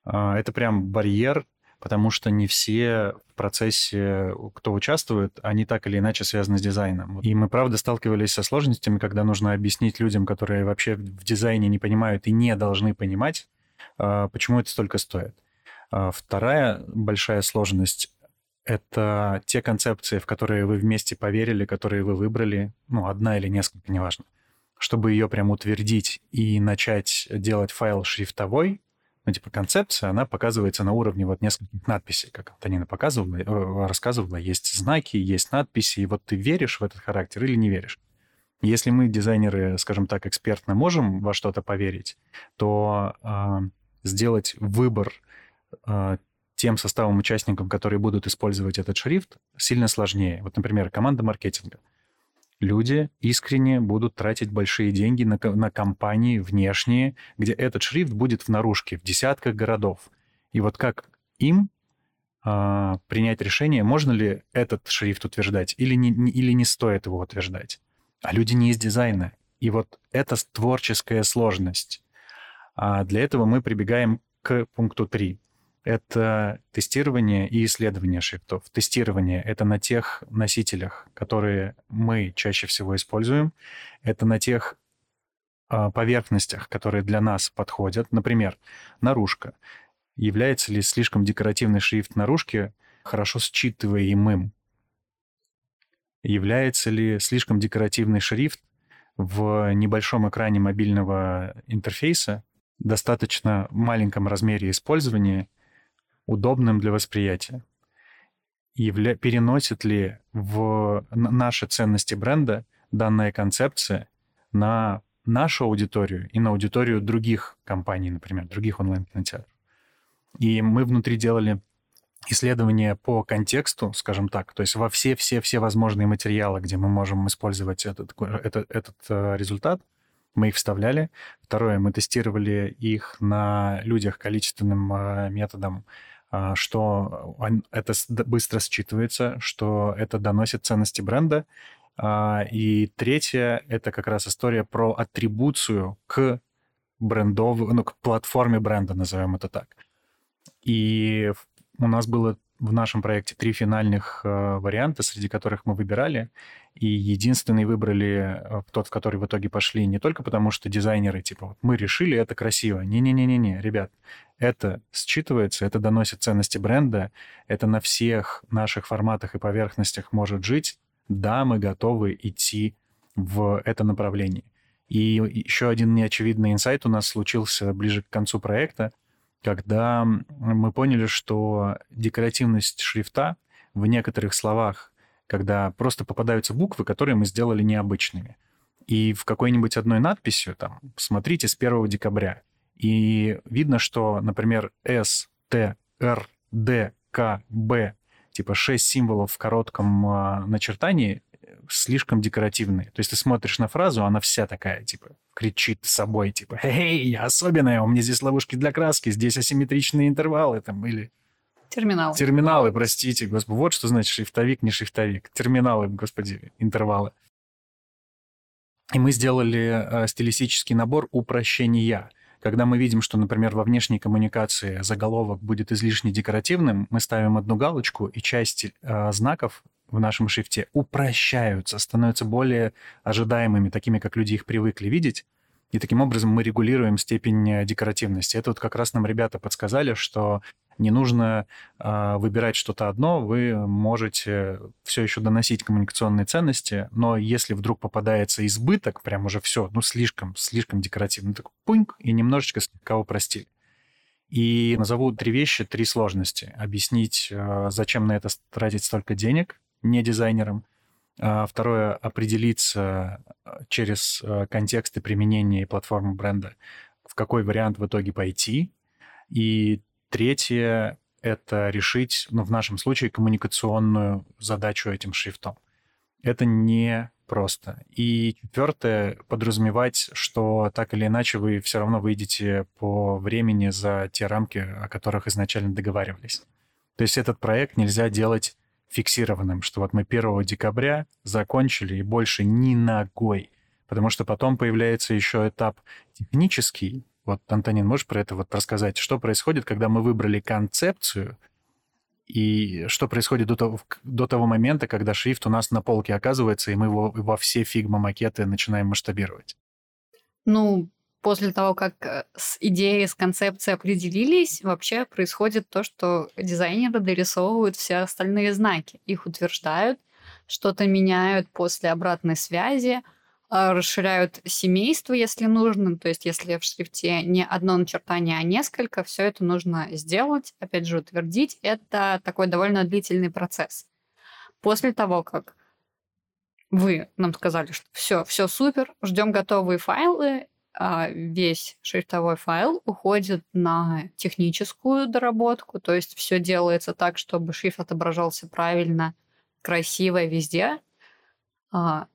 C: Это прям барьер, потому что не все в процессе, кто участвует, они так или иначе связаны с дизайном. И мы, правда, сталкивались со сложностями, когда нужно объяснить людям, которые вообще в дизайне не понимают и не должны понимать, а, почему это столько стоит. А, вторая большая сложность — это те концепции, в которые вы вместе поверили, которые вы выбрали, ну, одна или несколько, неважно. Чтобы ее прям утвердить и начать делать файл шрифтовой, ну, типа, концепция, она показывается на уровне вот нескольких надписей, как Антонина показывала, э, рассказывала. Есть знаки, есть надписи, и вот ты веришь в этот характер или не веришь. Если мы, дизайнеры, скажем так, экспертно можем во что-то поверить, то э, сделать выбор э, тем составом участников, которые будут использовать этот шрифт, сильно сложнее. Вот, например, команда маркетинга люди искренне будут тратить большие деньги на, на компании внешние, где этот шрифт будет в наружке, в десятках городов. И вот как им а, принять решение, можно ли этот шрифт утверждать или не, не, или не стоит его утверждать. А люди не из дизайна. И вот это творческая сложность. А для этого мы прибегаем к пункту 3 это тестирование и исследование шрифтов. Тестирование — это на тех носителях, которые мы чаще всего используем. Это на тех э, поверхностях, которые для нас подходят. Например, наружка. Является ли слишком декоративный шрифт наружки хорошо считываемым? Является ли слишком декоративный шрифт в небольшом экране мобильного интерфейса достаточно маленьком размере использования — удобным для восприятия? Явля... Переносит ли в наши ценности бренда данная концепция на нашу аудиторию и на аудиторию других компаний, например, других онлайн-кинотеатров? И мы внутри делали исследования по контексту, скажем так, то есть во все-все-все возможные материалы, где мы можем использовать этот, этот, этот результат, мы их вставляли. Второе, мы тестировали их на людях количественным э, методом а, что это быстро считывается, что это доносит ценности бренда. А, и третье — это как раз история про атрибуцию к брендовой, ну, к платформе бренда, назовем это так. И у нас было в нашем проекте три финальных э, варианта, среди которых мы выбирали. И единственный выбрали э, тот, в который в итоге пошли, не только потому, что дизайнеры, типа, вот мы решили, это красиво. Не-не-не-не-не, ребят, это считывается, это доносит ценности бренда, это на всех наших форматах и поверхностях может жить. Да, мы готовы идти в это направление. И еще один неочевидный инсайт у нас случился ближе к концу проекта когда мы поняли, что декоративность шрифта в некоторых словах, когда просто попадаются буквы, которые мы сделали необычными. И в какой-нибудь одной надписью, там, смотрите, с 1 декабря, и видно, что, например, S, T, R, D, K, B, типа 6 символов в коротком э, начертании, слишком декоративные. То есть ты смотришь на фразу, она вся такая, типа, кричит с собой, типа, «Эй, я особенная, у меня здесь ловушки для краски, здесь асимметричные интервалы», там, или...
B: Терминалы.
C: Терминалы, простите, господи. Вот что значит шрифтовик, не шрифтовик. Терминалы, господи, интервалы. И мы сделали э, стилистический набор упрощения. Когда мы видим, что, например, во внешней коммуникации заголовок будет излишне декоративным, мы ставим одну галочку, и часть э, знаков в нашем шрифте упрощаются, становятся более ожидаемыми, такими, как люди их привыкли видеть. И таким образом мы регулируем степень э, декоративности. Это вот как раз нам ребята подсказали, что не нужно э, выбирать что-то одно, вы можете все еще доносить коммуникационные ценности, но если вдруг попадается избыток, прям уже все, ну слишком, слишком декоративно, так пуньк, и немножечко слегка упростили. И назову три вещи, три сложности. Объяснить, э, зачем на это тратить столько денег не дизайнерам, второе, определиться э, через э, контексты применения платформы бренда, в какой вариант в итоге пойти. И третье — это решить, ну, в нашем случае, коммуникационную задачу этим шрифтом. Это не просто. И четвертое — подразумевать, что так или иначе вы все равно выйдете по времени за те рамки, о которых изначально договаривались. То есть этот проект нельзя делать фиксированным, что вот мы 1 декабря закончили и больше ни ногой. Потому что потом появляется еще этап технический. Вот, Антонин, можешь про это вот рассказать? Что происходит, когда мы выбрали концепцию, и что происходит до того, до того момента, когда шрифт у нас на полке оказывается, и мы его во все фигма-макеты начинаем масштабировать?
B: Ну, после того, как э, с идеей, с концепцией определились, вообще происходит то, что дизайнеры дорисовывают все остальные знаки. Их утверждают, что-то меняют после обратной связи, а, расширяют семейство, если нужно. То есть, если в шрифте не одно начертание, а несколько, все это нужно сделать, опять же, утвердить. Это такой довольно длительный процесс. После того, как вы нам сказали, что все, все супер, ждем готовые файлы, весь шрифтовой файл уходит на техническую доработку, то есть все делается так, чтобы шрифт отображался правильно, красиво везде. А,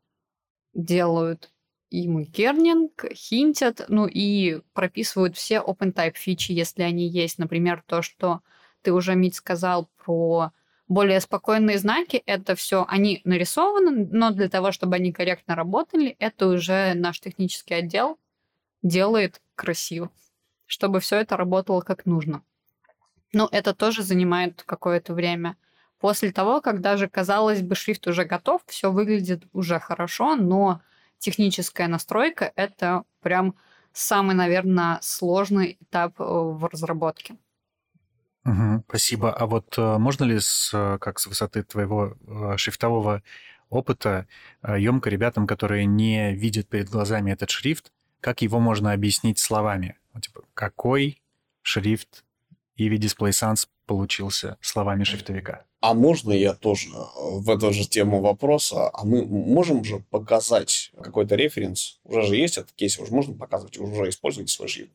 B: делают ему кернинг, хинтят, ну и прописывают все OpenType фичи, если они есть. Например, то, что ты уже, Мить, сказал про более спокойные знаки, это все, они нарисованы, но для того, чтобы они корректно работали, это уже наш технический отдел делает красиво, чтобы все это работало как нужно. Но это тоже занимает какое-то время. После того, как даже, казалось бы, шрифт уже готов, все выглядит уже хорошо, но техническая настройка — это прям самый, наверное, сложный этап э, в разработке.
C: Угу, спасибо. А вот э, можно ли, с, э, как с высоты твоего шрифтового опыта, емко ребятам, которые не видят перед глазами этот шрифт, как его можно объяснить словами? Вот, типа, какой шрифт EV Display Sans получился словами шрифтовика?
A: А можно я тоже э, в эту же тему вопроса, а мы можем же показать какой-то референс? Уже же есть этот кейс, уже можно показывать, уже используете свой шрифт.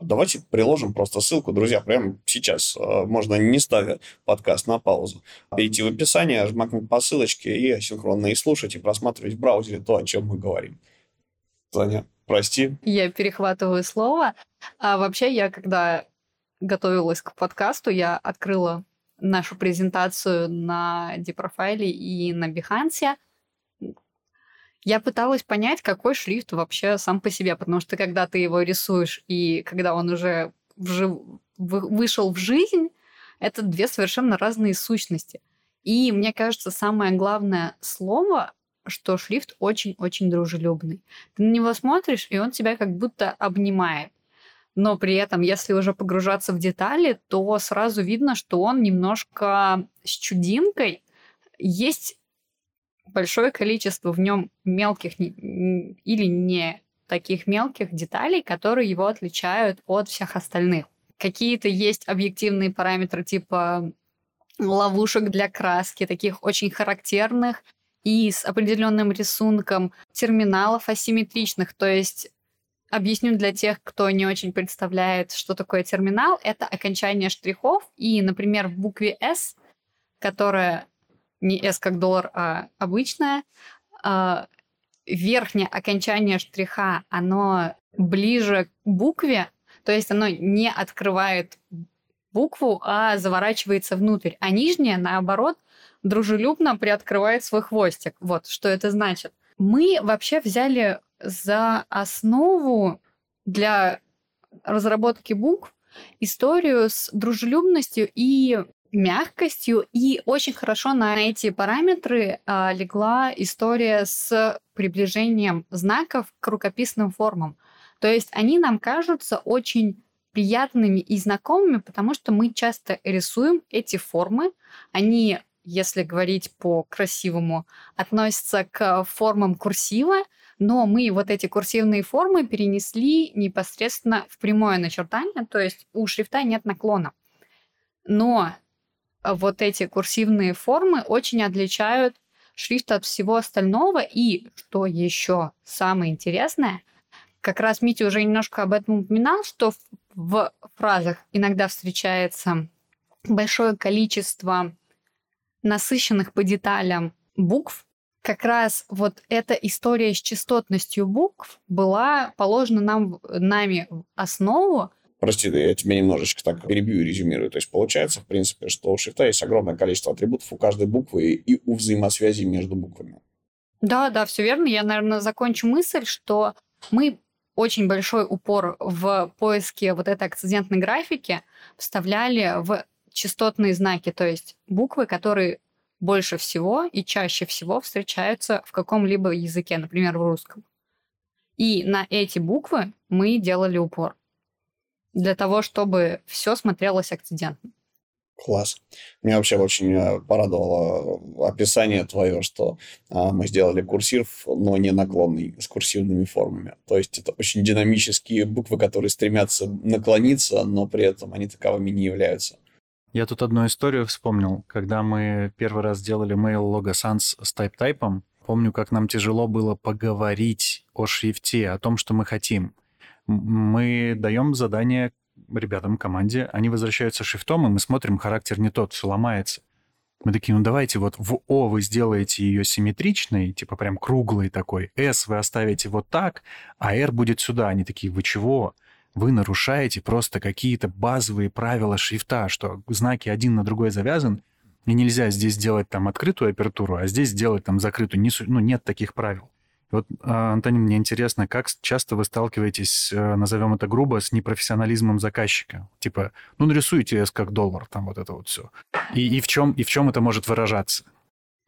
A: Давайте приложим просто ссылку, друзья, прямо сейчас. Э, можно, не ставя подкаст на паузу. Перейти в описание, жмакнуть по ссылочке и синхронно и слушать, и просматривать в браузере то, о чем мы говорим. Таня, Прости.
B: Я перехватываю слово. А вообще, я когда готовилась к подкасту, я открыла нашу презентацию на Депрофайле и на Behance. Я пыталась понять, какой шрифт вообще сам по себе, потому что когда ты его рисуешь и когда он уже вжив... вышел в жизнь, это две совершенно разные сущности. И мне кажется, самое главное слово что шрифт очень-очень дружелюбный. Ты на него смотришь, и он тебя как будто обнимает. Но при этом, если уже погружаться в детали, то сразу видно, что он немножко с чудинкой. Есть большое количество в нем мелких или не таких мелких деталей, которые его отличают от всех остальных. Какие-то есть объективные параметры типа ловушек для краски, таких очень характерных, и с определенным рисунком терминалов асимметричных. То есть объясню для тех, кто не очень представляет, что такое терминал. Это окончание штрихов. И, например, в букве S, которая не S как доллар, а обычная, а, верхнее окончание штриха, оно ближе к букве, то есть оно не открывает букву, а заворачивается внутрь. А нижнее, наоборот, дружелюбно приоткрывает свой хвостик. Вот что это значит. Мы вообще взяли за основу для разработки букв историю с дружелюбностью и мягкостью, и очень хорошо на эти параметры а, легла история с приближением знаков к рукописным формам. То есть они нам кажутся очень приятными и знакомыми, потому что мы часто рисуем эти формы. Они, если говорить по-красивому, относятся к формам курсива, но мы вот эти курсивные формы перенесли непосредственно в прямое начертание, то есть у шрифта нет наклона. Но вот эти курсивные формы очень отличают шрифт от всего остального. И, что еще самое интересное, как раз Митя уже немножко об этом упоминал, что в фразах иногда встречается большое количество насыщенных по деталям букв, как раз вот эта история с частотностью букв была положена нам, нами в основу.
A: Прости, я тебя немножечко так перебью и резюмирую. То есть получается, в принципе, что у шрифта есть огромное количество атрибутов у каждой буквы и у взаимосвязи между буквами.
B: Да, да, все верно. Я, наверное, закончу мысль, что мы очень большой упор в поиске вот этой акцидентной графики вставляли в частотные знаки, то есть буквы, которые больше всего и чаще всего встречаются в каком-либо языке, например, в русском. И на эти буквы мы делали упор для того, чтобы все смотрелось акцидентно.
A: Класс. Меня вообще очень э, порадовало описание твое, что а, мы сделали курсив, но не наклонный, с курсивными формами. То есть это очень динамические буквы, которые стремятся наклониться, но при этом они таковыми не являются.
C: Я тут одну историю вспомнил. Когда мы первый раз делали mail logo sans с type-тайпом, помню, как нам тяжело было поговорить о шрифте, о том, что мы хотим. Мы даем задание ребятам, команде, они возвращаются шрифтом, и мы смотрим, характер не тот, все ломается. Мы такие, ну давайте вот в О вы сделаете ее симметричной, типа прям круглой такой, S вы оставите вот так, а R будет сюда. Они такие, вы чего? Вы нарушаете просто какие-то базовые правила шрифта, что знаки один на другой завязан, и нельзя здесь сделать там открытую апертуру, а здесь сделать там закрытую. Не, ну, нет таких правил. Вот, а, Антонин, мне интересно, как часто вы сталкиваетесь, э, назовем это грубо, с непрофессионализмом заказчика? Типа, ну, нарисуйте S как доллар, там вот это вот все. И, и, в, чем, и в чем это может выражаться?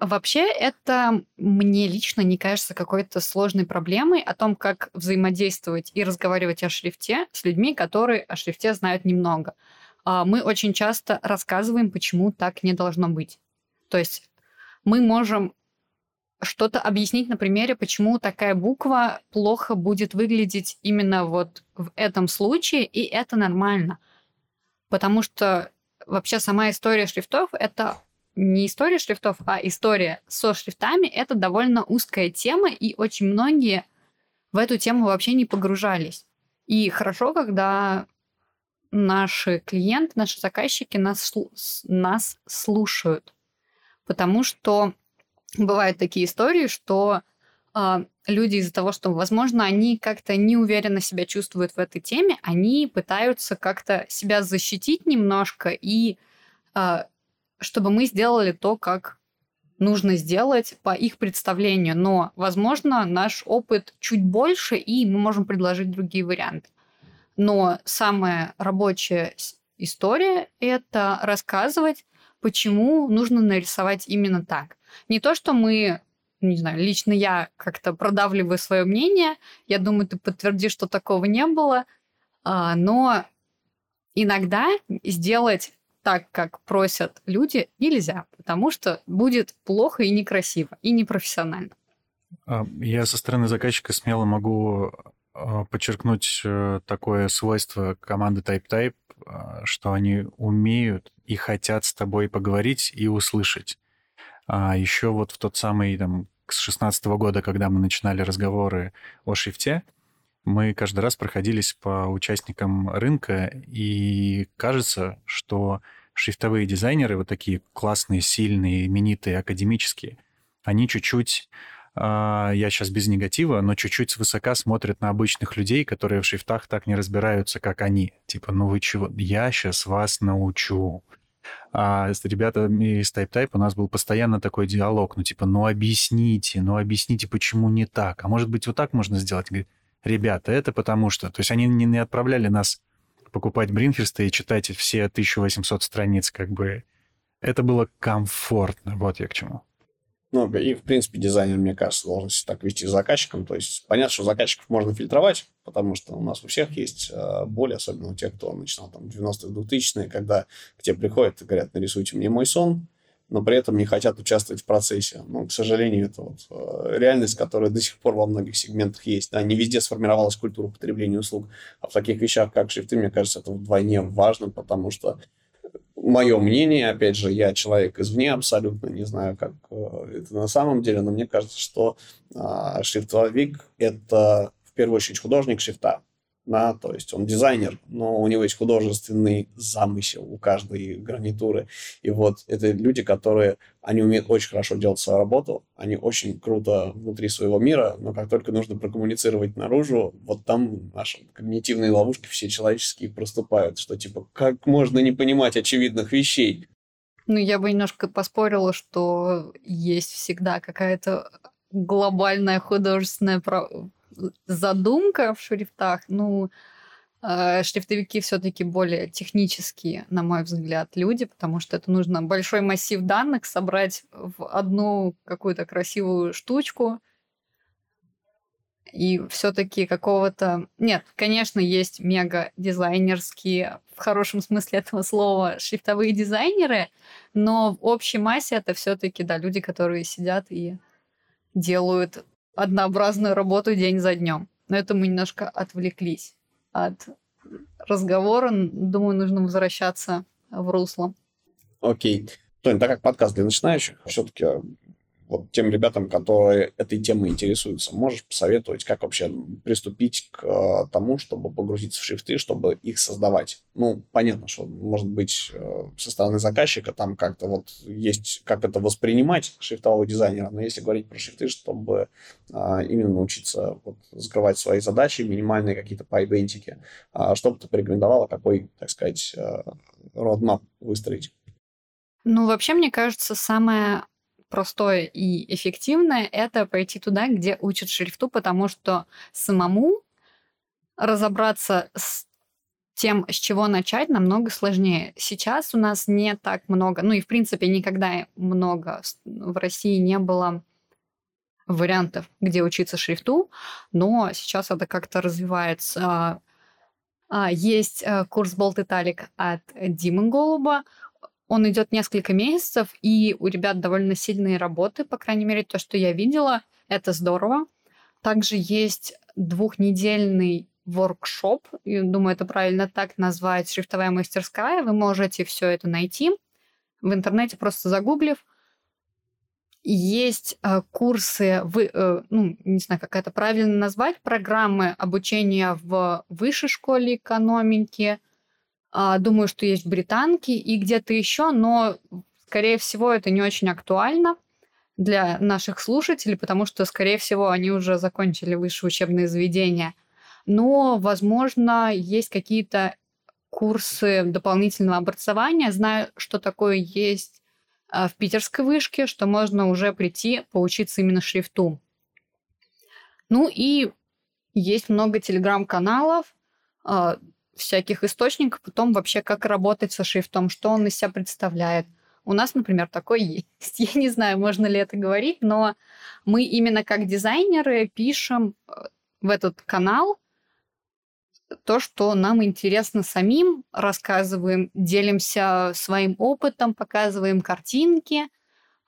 B: Вообще, это мне лично не кажется какой-то сложной проблемой о том, как взаимодействовать и разговаривать о шрифте с людьми, которые о шрифте знают немного. А, мы очень часто рассказываем, почему так не должно быть. То есть мы можем что-то объяснить на примере, почему такая буква плохо будет выглядеть именно вот в этом случае, и это нормально. Потому что вообще сама история шрифтов — это не история шрифтов, а история со шрифтами, это довольно узкая тема, и очень многие в эту тему вообще не погружались. И хорошо, когда наши клиенты, наши заказчики нас, нас слушают. Потому что бывают такие истории, что э, люди из-за того, что, возможно, они как-то неуверенно себя чувствуют в этой теме, они пытаются как-то себя защитить немножко и э, чтобы мы сделали то, как нужно сделать по их представлению. Но, возможно, наш опыт чуть больше, и мы можем предложить другие варианты. Но самая рабочая история — это рассказывать, почему нужно нарисовать именно так. Не то, что мы, не знаю, лично я как-то продавливаю свое мнение, я думаю, ты подтвердишь, что такого не было, а, но иногда сделать так, как просят люди, нельзя, потому что будет плохо и некрасиво, и непрофессионально.
C: А, я со стороны заказчика смело могу а, подчеркнуть э, такое свойство команды TypeType, а, что они умеют и хотят с тобой поговорить и услышать. А еще вот в тот самый там с 16 года, когда мы начинали разговоры о шрифте, мы каждый раз проходились по участникам рынка, и кажется, что шрифтовые дизайнеры, вот такие классные, сильные, именитые, академические, они чуть-чуть, э, я сейчас без негатива, но чуть-чуть свысока смотрят на обычных людей, которые в шрифтах так не разбираются, как они. Типа, ну вы чего, я сейчас вас научу. А с ребятами из Type Type у нас был постоянно такой диалог, ну типа, ну объясните, ну объясните, почему не так. А может быть, вот так можно сделать? Говорит, ребята, это потому что... То есть они не, не отправляли нас покупать Бринхерста и читать все 1800 страниц, как бы. Это было комфортно, вот я к чему.
A: Ну, и, в принципе, дизайнер, мне кажется, должен себя так вести с заказчиком. То есть, понятно, что заказчиков можно фильтровать, потому что у нас у всех есть э, боль, особенно у тех, кто начинал там 90-х, 2000-е, когда к тебе приходят и говорят, нарисуйте мне мой сон, но при этом не хотят участвовать в процессе. Ну, к сожалению, это вот э, реальность, которая до сих пор во многих сегментах есть. Да, не везде сформировалась культура потребления услуг. А в таких вещах, как шрифты, мне кажется, это вдвойне важно, потому что мое мнение, опять же, я человек извне абсолютно, не знаю, как э, это на самом деле, но мне кажется, что э, шрифтовик – это в первую очередь художник шрифта да, то есть он дизайнер, но у него есть художественный замысел у каждой гарнитуры. И вот это люди, которые, они умеют очень хорошо делать свою работу, они очень круто внутри своего мира, но как только нужно прокоммуницировать наружу, вот там наши когнитивные ловушки все человеческие проступают, что типа, как можно не понимать очевидных вещей?
B: Ну, я бы немножко поспорила, что есть всегда какая-то глобальная художественная задумка в шрифтах, ну, э, шрифтовики все-таки более технические, на мой взгляд, люди, потому что это нужно большой массив данных собрать в одну какую-то красивую штучку. И все-таки какого-то... Нет, конечно, есть мега дизайнерские, в хорошем смысле этого слова, шрифтовые дизайнеры, но в общей массе это все-таки, да, люди, которые сидят и делают однообразную работу день за днем. Но это мы немножко отвлеклись от разговора. Думаю, нужно возвращаться в русло.
A: Окей. Тоня, так как подкаст для начинающих, все-таки вот тем ребятам, которые этой темой интересуются, можешь посоветовать, как вообще приступить к э, тому, чтобы погрузиться в шрифты, чтобы их создавать? Ну, понятно, что, может быть, э, со стороны заказчика там как-то вот есть, как это воспринимать шрифтового дизайнера, но если говорить про шрифты, чтобы а, именно научиться вот, закрывать свои задачи, минимальные какие-то пайбентики, а, что бы ты порекомендовала, какой, так сказать, родмап выстроить?
B: Ну, вообще, мне кажется, самое простое и эффективное — это пойти туда, где учат шрифту, потому что самому разобраться с тем, с чего начать, намного сложнее. Сейчас у нас не так много, ну и в принципе никогда много в России не было вариантов, где учиться шрифту, но сейчас это как-то развивается. А, есть э, курс Болт Италик от Димы Голуба. Он идет несколько месяцев, и у ребят довольно сильные работы, по крайней мере, то, что я видела, это здорово. Также есть двухнедельный воркшоп, думаю, это правильно так назвать, шрифтовая мастерская. Вы можете все это найти в интернете, просто загуглив. Есть э, курсы, вы, э, ну, не знаю, как это правильно назвать, программы обучения в высшей школе экономики – думаю, что есть британки и где-то еще, но, скорее всего, это не очень актуально для наших слушателей, потому что, скорее всего, они уже закончили высшее учебное заведение. Но, возможно, есть какие-то курсы дополнительного образования. Знаю, что такое есть а, в питерской вышке, что можно уже прийти поучиться именно шрифту. Ну и есть много телеграм-каналов, а, всяких источников, потом вообще как работать со шрифтом, что он из себя представляет. У нас, например, такой есть. Я не знаю, можно ли это говорить, но мы именно как дизайнеры пишем э, в этот канал то, что нам интересно самим, рассказываем, делимся своим опытом, показываем картинки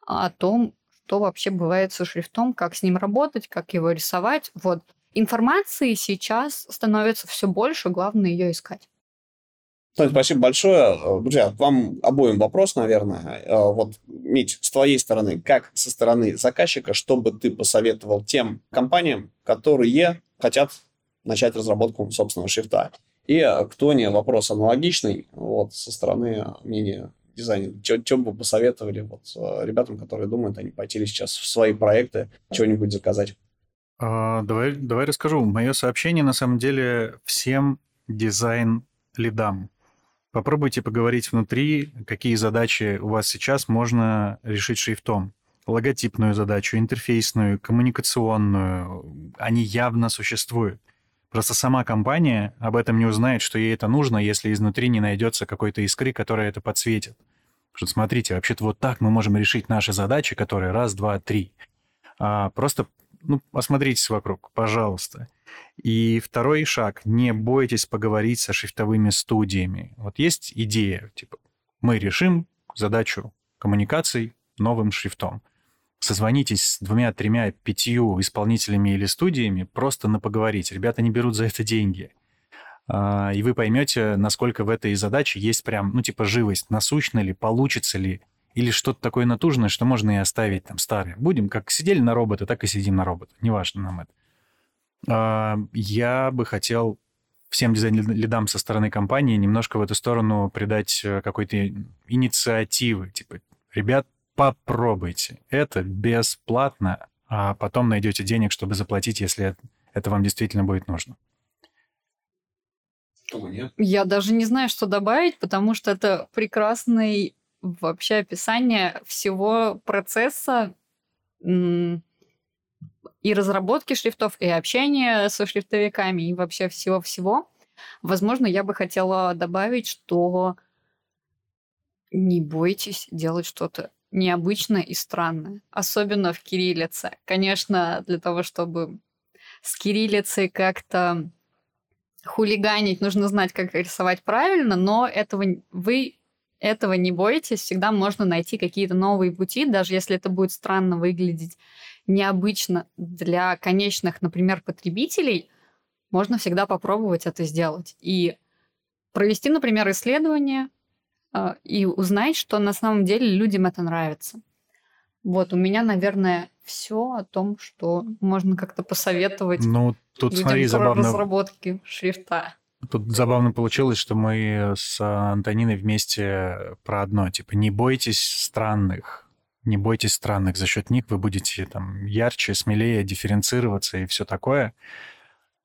B: о том, что вообще бывает со шрифтом, как с ним работать, как его рисовать. Вот Информации сейчас становится все больше, главное ее искать.
A: Тоня, спасибо большое. Друзья, вам обоим вопрос, наверное. Э, вот, Мить, с твоей стороны, как со стороны заказчика, что бы ты посоветовал тем компаниям, которые хотят начать разработку собственного шрифта? И э, к Тоне вопрос аналогичный, вот, со стороны мнения дизайнера. Что бы посоветовали вот, э, ребятам, которые думают, они пойти сейчас в свои проекты, что-нибудь заказать?
C: А, давай, давай расскажу. Мое сообщение на самом деле всем дизайн-лидам. Попробуйте поговорить внутри, какие задачи у вас сейчас можно решить шрифтом. Логотипную задачу, интерфейсную, коммуникационную. Они явно существуют. Просто сама компания об этом не узнает, что ей это нужно, если изнутри не найдется какой-то искры, которая это подсветит. Что смотрите, вообще-то вот так мы можем решить наши задачи, которые раз, два, три. А просто ну, осмотритесь вокруг, пожалуйста. И второй шаг. Не бойтесь поговорить со шрифтовыми студиями. Вот есть идея, типа, мы решим задачу коммуникаций новым шрифтом созвонитесь с двумя, тремя, пятью исполнителями или студиями просто на поговорить. Ребята не берут за это деньги. А, и вы поймете, насколько в этой задаче есть прям, ну, типа, живость, насущно ли, получится ли, или что-то такое натужное, что можно и оставить там старое. Будем как сидели на робота, так и сидим на робота. Неважно нам это. А, я бы хотел всем дизайн-лидам со стороны компании немножко в эту сторону придать э, какой-то инициативы. Типа, ребят, попробуйте. Это бесплатно, а потом найдете денег, чтобы заплатить, если это вам действительно будет нужно.
B: Я даже не знаю, что добавить, потому что это прекрасный вообще описание всего процесса и разработки шрифтов, и общения со шрифтовиками, и вообще всего-всего. Возможно, я бы хотела добавить, что не бойтесь делать что-то необычное и странное, особенно в кириллице. Конечно, для того, чтобы с кириллицей как-то хулиганить, нужно знать, как рисовать правильно, но этого вы этого не бойтесь, всегда можно найти какие-то новые пути, даже если это будет странно выглядеть, необычно для конечных, например, потребителей, можно всегда попробовать это сделать. И провести, например, исследование, а, и узнать, что на самом деле людям это нравится. Вот, у меня, наверное, все о том, что можно как-то посоветовать
C: ну, тут,
B: людям
C: смотри, забавно...
B: разработки шрифта.
C: Тут забавно получилось, что мы с Антониной вместе про одно, типа, не бойтесь странных, не бойтесь странных, за счет них вы будете там ярче, смелее дифференцироваться и все такое.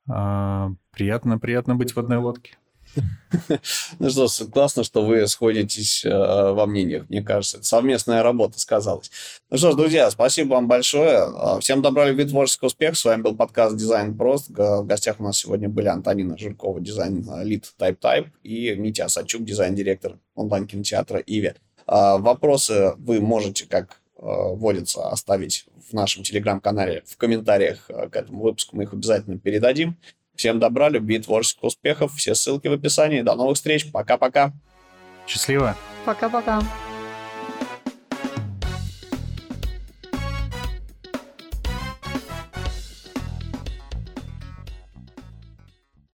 C: А, приятно, приятно быть в одной лодке.
A: Ну что, классно, что вы сходитесь э, во мнениях, мне кажется. Совместная работа сказалась. Ну что ж, друзья, спасибо вам большое. А, всем добра, любви, творческого успеха. С вами был подкаст «Дизайн прост». В гостях у нас сегодня были Антонина Жулькова, дизайн-lead Type Type, и Митя Осадчук, дизайн-директор онлайн-кинотеатра «Иви». Вопросы вы можете, как э, водится, оставить в нашем телеграм-канале в комментариях э, к этому выпуску. Мы их обязательно передадим. Всем добра, любви, творческих успехов. Все ссылки в описании. До новых встреч. Пока-пока.
C: Счастливо.
B: Пока-пока.